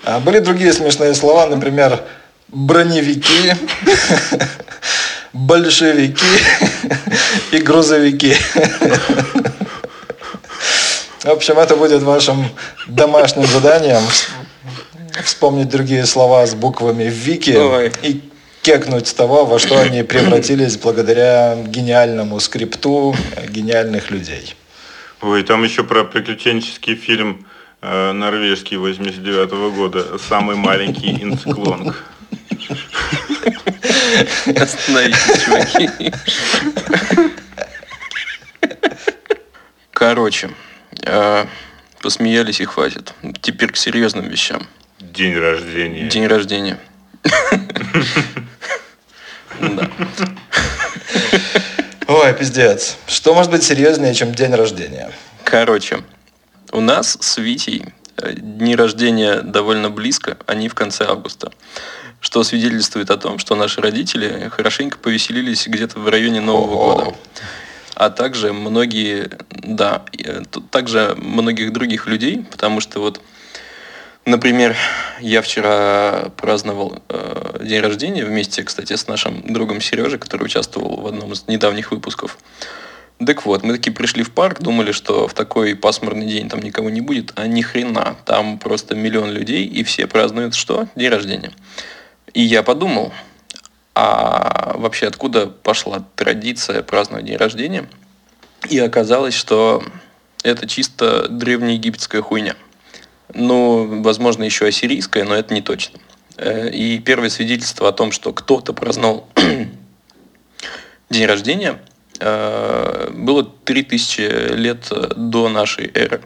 А были другие смешные слова, например, броневики, большевики и грузовики. В общем, это будет вашим домашним заданием вспомнить другие слова с буквами «вики» Ой. и кекнуть с того, во что они превратились благодаря гениальному скрипту гениальных людей. Ой, там еще про приключенческий фильм э, норвежский 89 года «Самый маленький инциклонг». Остановитесь, чуваки. Короче, э, посмеялись и хватит. Теперь к серьезным вещам. День рождения. День рождения. Да. Ой, пиздец. Что может быть серьезнее, чем день рождения? Короче, у нас с Витей э, дни рождения довольно близко, они в конце августа. Что свидетельствует о том, что наши родители хорошенько повеселились где-то в районе Нового Ого. года. А также многие, да, э, также многих других людей, потому что вот, например, я вчера праздновал э, день рождения вместе, кстати, с нашим другом Сережей, который участвовал в одном из недавних выпусков. Так вот, мы такие пришли в парк, думали, что в такой пасмурный день там никого не будет, а ни хрена. Там просто миллион людей, и все празднуют что? День рождения. И я подумал, а вообще откуда пошла традиция праздновать день рождения? И оказалось, что это чисто древнеегипетская хуйня. Ну, возможно, еще ассирийская, но это не точно. Э, И первое свидетельство о том, что кто-то праздновал день рождения, э, было 3000 лет до нашей эры.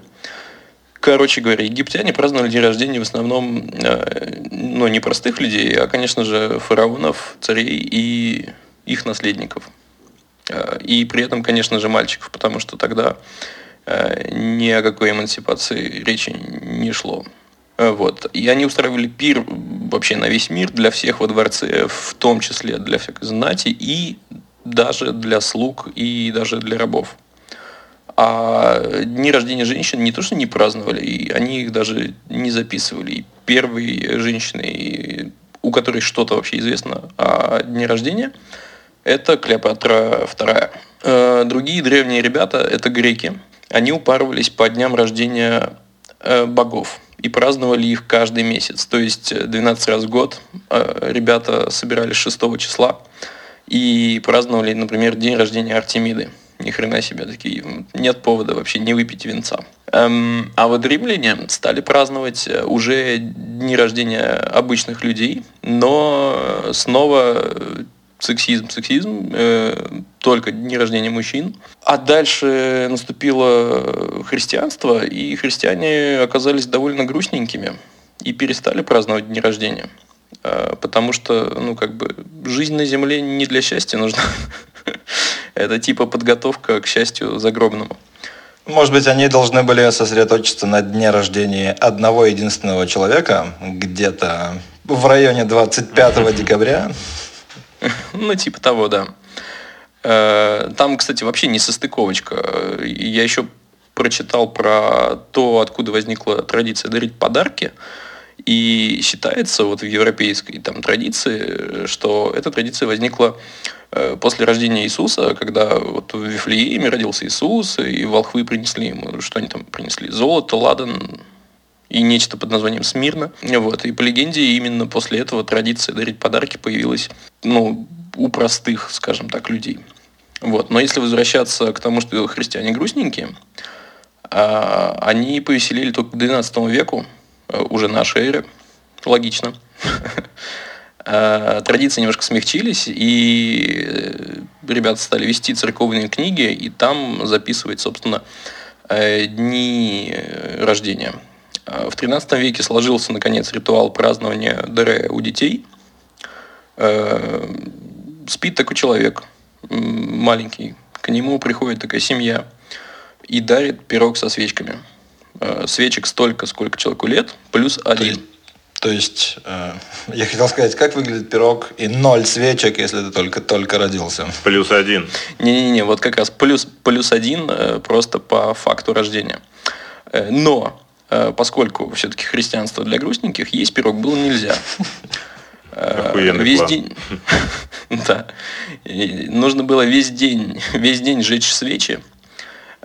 Короче говоря, египтяне праздновали день рождения в основном, э, ну, не простых людей, а, конечно же, фараонов, царей и их наследников. Э, И при этом, конечно же, мальчиков, потому что тогда э, ни о какой эмансипации речи не шло. Вот. И они устраивали пир вообще на весь мир для всех во дворце, в том числе для всякой знати и даже для слуг и даже для рабов. А дни рождения женщин не то, что не праздновали, и они их даже не записывали. И первой женщиной, у которой что-то вообще известно о дне рождения, это Клеопатра II. Э, Другие древние ребята – это греки. Они упарывались по дням рождения э, богов и праздновали их каждый месяц. То есть э, 12 раз в год э, ребята собирались 6 числа и праздновали, например, день рождения Артемиды. Ни хрена себе такие. Нет повода вообще не выпить винца. Эм, а вот римляне стали праздновать э, уже дни рождения обычных людей, но снова э, сексизм, сексизм, э, только дни рождения мужчин. А дальше наступило христианство, и христиане оказались довольно грустненькими и перестали праздновать дни рождения. Э, Потому что, ну, как бы, жизнь на земле не для счастья нужна. Это типа подготовка к счастью загробному. Может быть, они должны были сосредоточиться на дне рождения одного единственного человека, где-то в районе 25 декабря. Ну, типа того, да. Э, Там, кстати, вообще не состыковочка. Я еще прочитал про то, откуда возникла традиция дарить подарки. И считается вот в европейской там, традиции, что эта традиция возникла э, после рождения Иисуса, когда вот в Вифлееме родился Иисус, и волхвы принесли ему, что они там принесли, золото, ладан, и нечто под названием Смирно. Вот. И по легенде именно после этого традиция дарить подарки появилась ну, у простых, скажем так, людей. Вот. Но если возвращаться к тому, что христиане грустненькие, а, они повеселили только к 12 веку, уже нашей эры, логично. А, Традиции немножко смягчились, и э, ребята стали вести церковные книги, и там записывать, собственно, э, дни э, рождения. В 13 веке сложился, наконец, ритуал празднования ДР у детей. Э, Спит такой человек, маленький, к нему приходит такая семья и дарит пирог со свечками. Э, Свечек столько, сколько человеку лет, плюс один. То есть, э, я хотел сказать, как выглядит пирог и ноль свечек, если ты только, только родился. Плюс один. Не-не-не, вот как раз плюс, плюс один э, просто по факту рождения. Э, но, э, поскольку все-таки христианство для грустненьких, есть пирог было нельзя. Охуенный Весь план. день... Да. Нужно было весь день, весь день жечь свечи.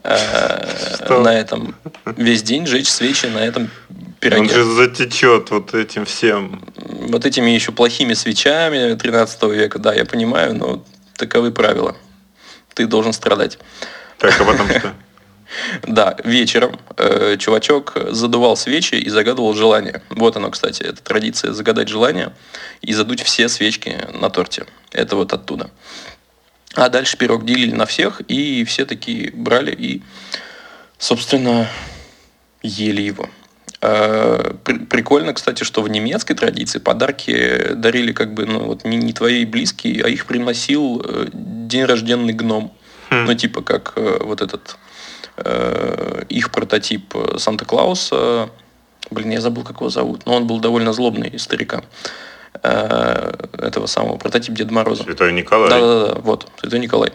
На этом... Весь день жечь свечи на этом Он пироге. же затечет вот этим всем. Вот этими еще плохими свечами 13 века, да, я понимаю, но таковы правила. Ты должен страдать. Так, а потом что? Да, вечером э, чувачок задувал свечи и загадывал желание. Вот оно, кстати, это традиция загадать желание и задуть все свечки на торте. Это вот оттуда. А дальше пирог делили на всех, и все такие брали и, собственно, ели его. При- Прикольно, кстати, что в немецкой традиции подарки дарили как бы, ну, вот не, не твои близкие, а их приносил э, день рожденный гном. Ну, типа как э, вот этот э, их прототип Санта-Клауса. Блин, я забыл, как его зовут. Но он был довольно злобный старика. Э, этого самого прототип Деда Мороза. Святой Николай. Да-да-да, вот, Святой Николай.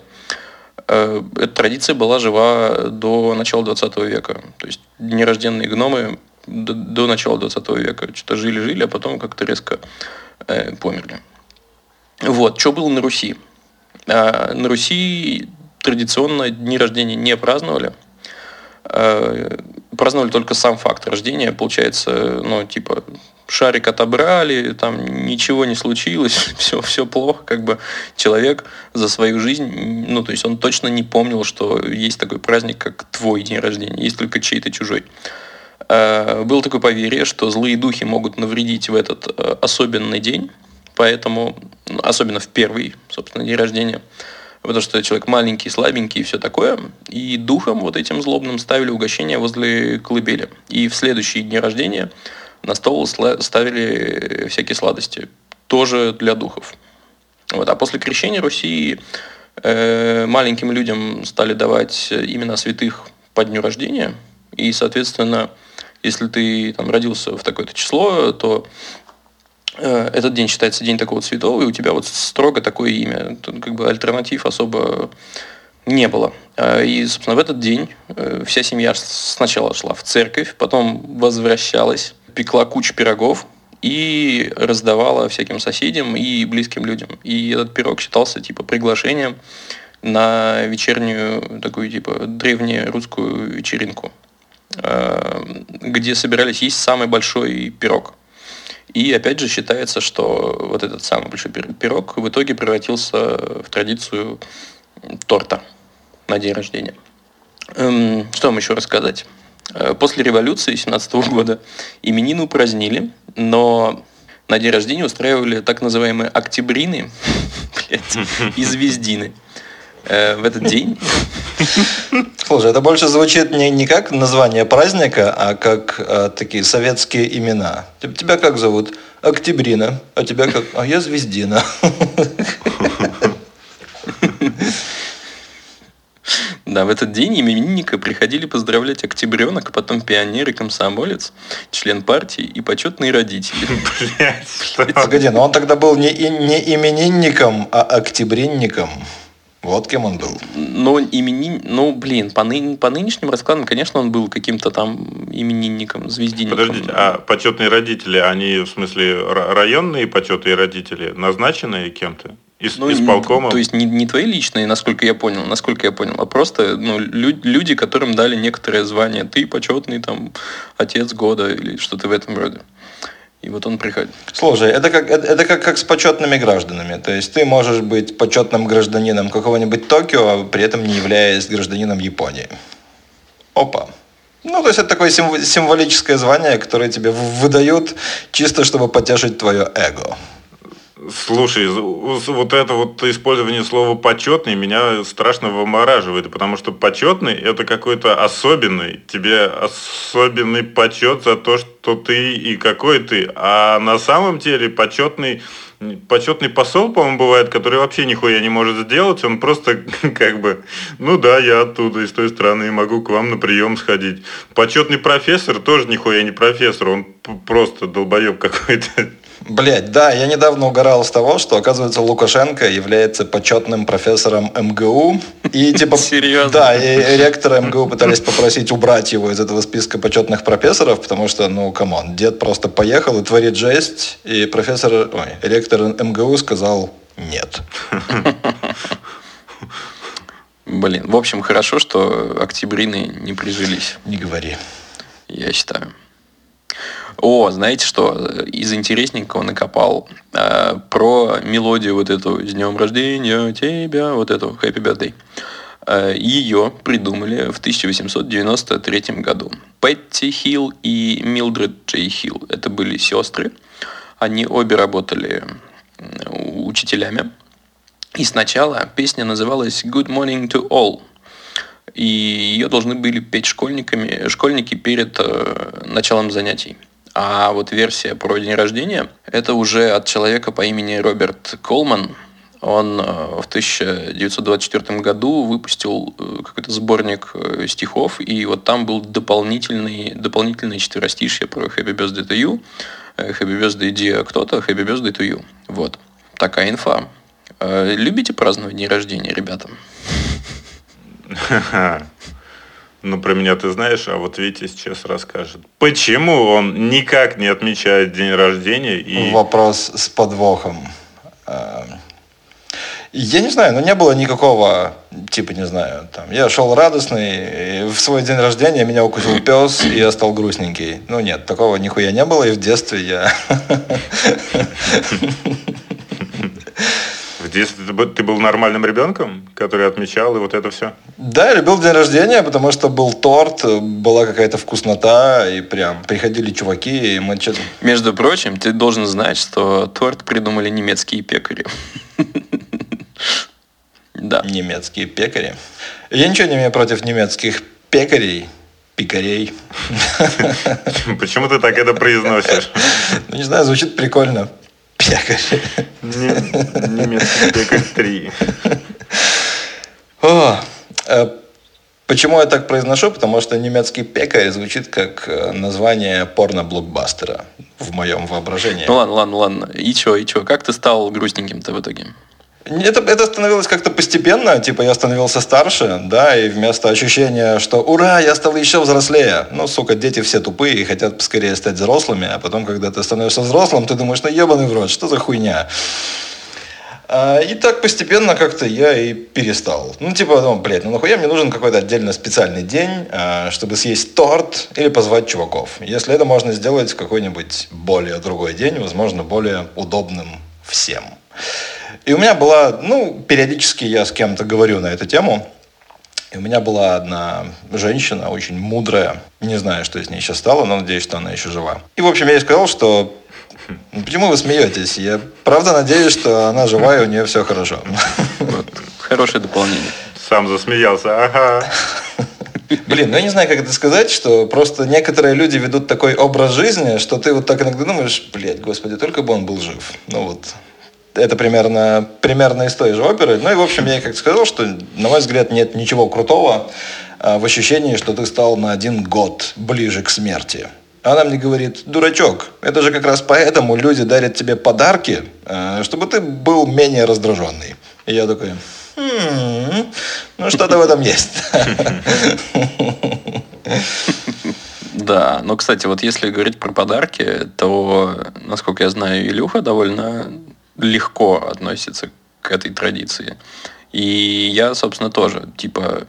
Э, Эта традиция была жива до начала 20 века. То есть нерожденные гномы до, до начала 20 века что-то жили-жили, а потом как-то резко э, померли. Вот, что было на Руси? А, на Руси традиционно дни рождения не праздновали. Праздновали только сам факт рождения. Получается, ну, типа, шарик отобрали, там ничего не случилось, все, все плохо, как бы человек за свою жизнь, ну, то есть он точно не помнил, что есть такой праздник, как твой день рождения, есть только чей-то чужой. Э, Было такое поверье, что злые духи могут навредить в этот э, особенный день, поэтому, ну, особенно в первый, собственно, день рождения, потому что человек маленький, слабенький и все такое, и духом вот этим злобным ставили угощение возле колыбели. И в следующие дни рождения на стол ставили всякие сладости, тоже для духов. Вот. А после крещения Руси э, маленьким людям стали давать имена святых по дню рождения, и, соответственно, если ты там родился в такое-то число, то этот день считается день такого святого, и у тебя вот строго такое имя. Тут как бы альтернатив особо не было. А, И, собственно, в этот день э, вся семья сначала шла в церковь, потом возвращалась, пекла кучу пирогов и раздавала всяким соседям и близким людям. И этот пирог считался типа приглашением на вечернюю такую типа древнерусскую вечеринку, э, где собирались есть самый большой пирог. И опять же считается, что вот этот самый большой пир- пирог в итоге превратился в традицию торта на день рождения. Эм, Что вам еще рассказать? Э, После революции 17 года именины упразднили, но на день рождения устраивали так называемые октябрины и звездины. Э, В этот день Слушай, это больше звучит не, не как название праздника, а как э, такие советские имена. Тебя как зовут? Октябрина. А тебя как? А я Звездина. Да, в этот день именинника приходили поздравлять октябренок, потом пионер и комсомолец, член партии и почетные родители. Блядь, что? Погоди, но он тогда был не, не именинником, а октябринником. Вот кем он был. Но именин... Ну, блин, по, ны- по нынешним раскладам, конечно, он был каким-то там именинником, звездинником. Подождите, а почетные родители, они в смысле ра- районные почетные родители, назначенные кем-то? Из, Ну, исполкомом? То есть не, не твои личные, насколько я понял, насколько я понял, а просто ну, лю- люди, которым дали некоторое звание. Ты почетный там отец года или что-то в этом роде. И вот он приходит. Слушай, это как, это, это как, как с почетными гражданами. То есть ты можешь быть почетным гражданином какого-нибудь Токио, а при этом не являясь гражданином Японии. Опа. Ну, то есть это такое символ- символическое звание, которое тебе выдают чисто, чтобы потешить твое эго. Слушай, вот это вот использование слова почетный меня страшно вымораживает, потому что почетный это какой-то особенный, тебе особенный почет за то, что ты и какой ты, а на самом деле почетный почетный посол, по-моему, бывает, который вообще нихуя не может сделать, он просто как бы, ну да, я оттуда, из той страны, и могу к вам на прием сходить. Почетный профессор тоже нихуя не профессор, он просто долбоеб какой-то. Блять, да, я недавно угорал с того, что, оказывается, Лукашенко является почетным профессором МГУ. И типа... Серьезно? Да, и ректора МГУ пытались попросить убрать его из этого списка почетных профессоров, потому что, ну, come on, дед просто поехал и творит жесть, и профессор, ой, ректор МГУ сказал нет. Блин, в общем, хорошо, что октябрины не прижились. Не говори. Я считаю. О, знаете что? Из интересненького накопал э, про мелодию вот эту «С днем рождения тебя», вот эту «Happy Birthday». Э, ее придумали в 1893 году. Петти Хилл и Милдред Джей Хилл. Это были сестры. Они обе работали учителями. И сначала песня называлась «Good Morning to All», и ее должны были петь школьниками, школьники перед э, началом занятий. А вот версия про день рождения – это уже от человека по имени Роберт Колман. Он э, в 1924 году выпустил э, какой-то сборник э, стихов, и вот там был дополнительный, дополнительное четверостишье про Happy Birthday to you, Happy Birthday dear кто-то, Happy Birthday to you. Вот. Такая инфа. Любите праздновать день рождения, ребята? Ну, про меня ты знаешь, а вот Витя сейчас расскажет. Почему он никак не отмечает день рождения? И... Вопрос с подвохом. Эм, я не знаю, но не было никакого, типа, не знаю, там, я шел радостный, и в свой день рождения меня укусил пес, и я стал грустненький. Ну нет, такого нихуя не было, и в детстве я Детстве ты был нормальным ребенком, который отмечал и вот это все? Да, я любил день рождения, потому что был торт, была какая-то вкуснота, и прям приходили чуваки, и мы что-то... Между прочим, ты должен знать, что торт придумали немецкие пекари. Да. Немецкие пекари. Я ничего не имею против немецких пекарей, пекарей. Почему ты так это произносишь? Ну, не знаю, звучит прикольно пекарь. Немецкий пекарь 3. О, э, почему я так произношу? Потому что немецкий пекарь звучит как э, название порно-блокбастера в моем воображении. Ну ладно, ладно, ладно. И чё, и чё? Как ты стал грустненьким-то в итоге? Это, это становилось как-то постепенно, типа я становился старше, да, и вместо ощущения, что ура, я стал еще взрослее. Ну, сука, дети все тупые и хотят поскорее стать взрослыми, а потом, когда ты становишься взрослым, ты думаешь, ну ебаный в рот, что за хуйня? А, и так постепенно как-то я и перестал. Ну, типа, ну, блядь, ну нахуя мне нужен какой-то отдельно специальный день, а, чтобы съесть торт или позвать чуваков. Если это можно сделать в какой-нибудь более другой день, возможно, более удобным всем. И у меня была, ну, периодически я с кем-то говорю на эту тему. И у меня была одна женщина, очень мудрая. Не знаю, что с ней сейчас стало, но надеюсь, что она еще жива. И, в общем, я ей сказал, что ну, почему вы смеетесь? Я правда надеюсь, что она жива и у нее все хорошо. Вот. Хорошее дополнение. Сам засмеялся, ага. Блин, ну я не знаю, как это сказать, что просто некоторые люди ведут такой образ жизни, что ты вот так иногда думаешь, блядь, господи, только бы он был жив. Ну вот, это примерно, примерно из той же оперы. Ну и, в общем, я как сказал, что, на мой взгляд, нет ничего крутого а, в ощущении, что ты стал на один год ближе к смерти. Она мне говорит, дурачок, это же как раз поэтому люди дарят тебе подарки, а, чтобы ты был менее раздраженный. И я такой, м-м, ну что-то в этом есть. Да, но, кстати, вот если говорить про подарки, то, насколько я знаю, Илюха довольно легко относится к этой традиции. И я, собственно, тоже, типа,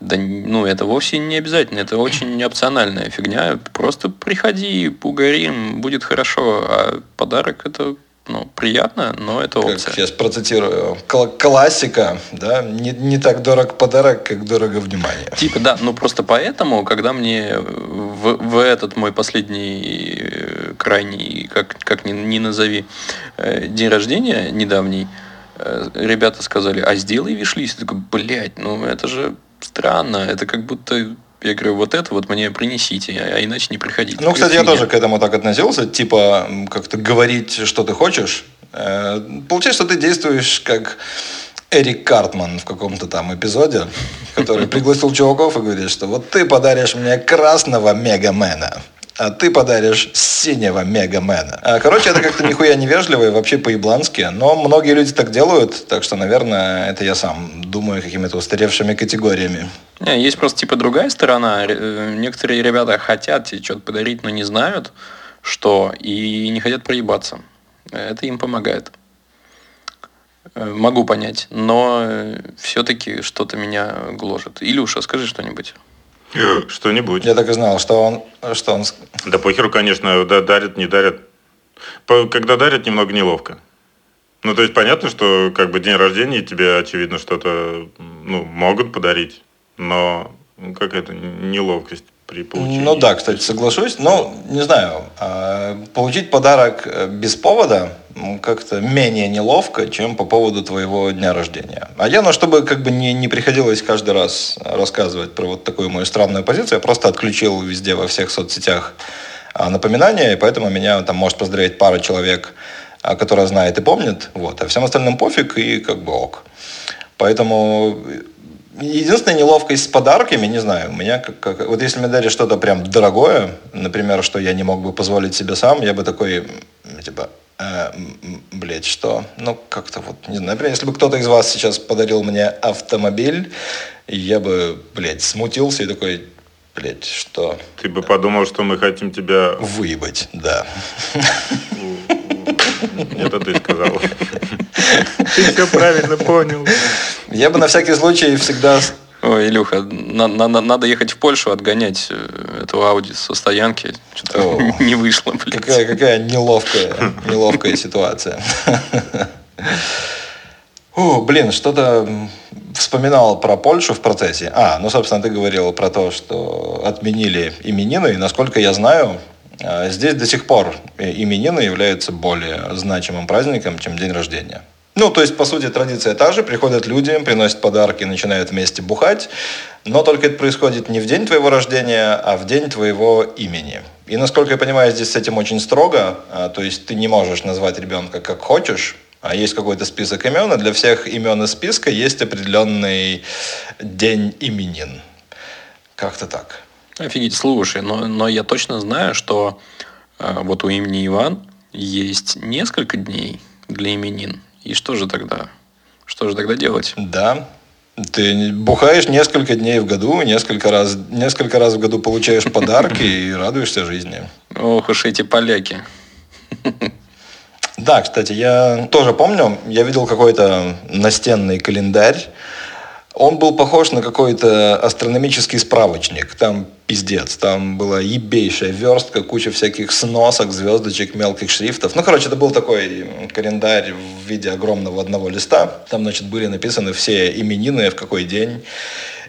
да, ну, это вовсе не обязательно, это очень опциональная фигня. Просто приходи, пугарим, будет хорошо. А подарок это ну, приятно, но это опция. Как сейчас процитирую. Классика, да, не, не так дорог подарок, как дорого внимание. Типа, да, ну просто поэтому, когда мне в, в этот мой последний, э, крайний, как, как ни, ни назови, э, день рождения недавний, э, ребята сказали, а сделай виш-лист. Я такой, блядь, ну это же странно, это как будто я говорю, вот это вот мне принесите, а иначе не приходите. Ну, кстати, я тоже к этому так относился, типа, как-то говорить, что ты хочешь. Э, Получается, что ты действуешь как Эрик Картман в каком-то там эпизоде, который пригласил чуваков и говорит, что вот ты подаришь мне красного Мегамена, а ты подаришь синего Мегамена. А, Короче, это как-то нихуя невежливо и вообще по-еблански, но многие люди так делают, так что, наверное, это я сам думаю какими-то устаревшими категориями. Не, есть просто типа другая сторона. Э, Некоторые ребята хотят тебе что-то подарить, но не знают, что, и не хотят проебаться. Это им помогает. Э, Могу понять, но все-таки что-то меня гложет. Илюша, скажи что-нибудь. Что-нибудь. Я так и знал, что он, что он Да похеру, конечно, да, дарят, не дарят. Когда дарят, немного неловко. Ну, то есть понятно, что как бы день рождения тебе, очевидно, что-то ну, могут подарить, но ну, какая-то неловкость при получении. Ну да, кстати, соглашусь. Но, не знаю, а, получить подарок э, без повода как-то менее неловко, чем по поводу твоего дня рождения. А я, ну, чтобы как бы не, не приходилось каждый раз рассказывать про вот такую мою странную позицию, я просто отключил везде во всех соцсетях а, напоминания, и поэтому меня там может поздравить пара человек, а, которая знает и помнит, вот, а всем остальным пофиг и как бы ок. Поэтому единственная неловкость с подарками, не знаю, у меня как, как- вот если мне дарят что-то прям дорогое, например, что я не мог бы позволить себе сам, я бы такой, типа, э, блядь, что? Ну, как-то вот, не знаю, например, если бы кто-то из вас сейчас подарил мне автомобиль, я бы, блядь, смутился и такой, блядь, что? Ты бы подумал, что мы хотим тебя... Выебать, да. Это ты сказал. Ты все правильно понял. Я бы на всякий случай всегда Ой, Илюха, на- на- на- надо ехать в Польшу, отгонять э, эту Ауди со стоянки. Что-то не вышло, блядь. Какая, какая неловкая, неловкая ситуация. О, блин, что-то вспоминал про Польшу в процессе. А, ну, собственно, ты говорил про то, что отменили именины. И, насколько я знаю, а, здесь до сих пор э, именины являются более значимым праздником, чем день рождения. Ну, то есть, по сути, традиция та же. Приходят люди, приносят подарки, начинают вместе бухать. Но только это происходит не в день твоего рождения, а в день твоего имени. И, насколько я понимаю, здесь с этим очень строго. А, То есть, ты не можешь назвать ребенка как хочешь. А есть какой-то список имен, и для всех имен из списка есть определенный день именин. Как-то так. Офигеть, слушай, но, но я точно знаю, что э, вот у имени Иван есть несколько дней для именин. И что же тогда? Что же тогда делать? Да. Ты бухаешь несколько дней в году, несколько раз, несколько раз в году получаешь подарки и радуешься жизни. Ох уж эти поляки. Да, кстати, я тоже помню, я видел какой-то настенный календарь. Он был похож на какой-то астрономический справочник. Там пиздец. Там была ебейшая верстка, куча всяких сносок, звездочек, мелких шрифтов. Ну, короче, это был такой календарь в виде огромного одного листа. Там, значит, были написаны все именины, в какой день.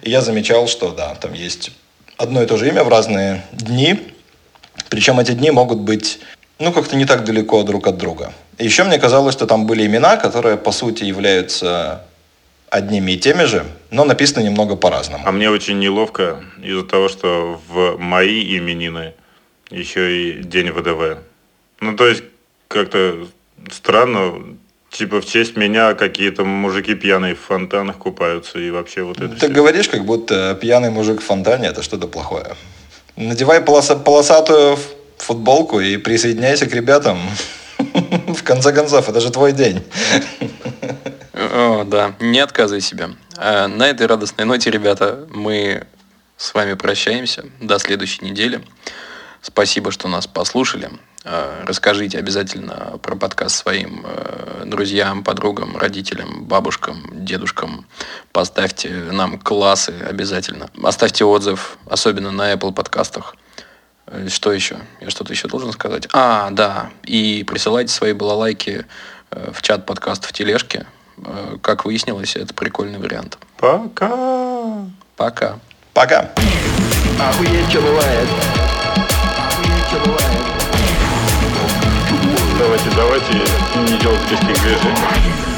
И я замечал, что, да, там есть одно и то же имя в разные дни. Причем эти дни могут быть, ну, как-то не так далеко друг от друга. И еще мне казалось, что там были имена, которые, по сути, являются одними и теми же, но написаны немного по-разному. А мне очень неловко из-за того, что в мои именины еще и день ВДВ. Ну, то есть, как-то странно, типа в честь меня какие-то мужики пьяные в фонтанах купаются и вообще вот это Ты всё. говоришь, как будто пьяный мужик в фонтане – это что-то плохое. Надевай полоса- полосатую футболку и присоединяйся к ребятам. В конце концов, это же твой день. О, да, не отказывай себе. А на этой радостной ноте, ребята, мы с вами прощаемся до следующей недели. Спасибо, что нас послушали. А, Расскажите обязательно про подкаст своим э, друзьям, подругам, родителям, бабушкам, дедушкам. Поставьте нам классы обязательно. Оставьте отзыв, особенно на Apple подкастах. Э, что еще? Я что-то еще должен сказать? А, да. И присылайте свои балалайки э, в чат подкаст в тележке. Э, как выяснилось, это прикольный вариант. Пока. Пока. Пока. Охуеть, что бывает. Охуеть, что бывает. Давайте, давайте не делать лишних.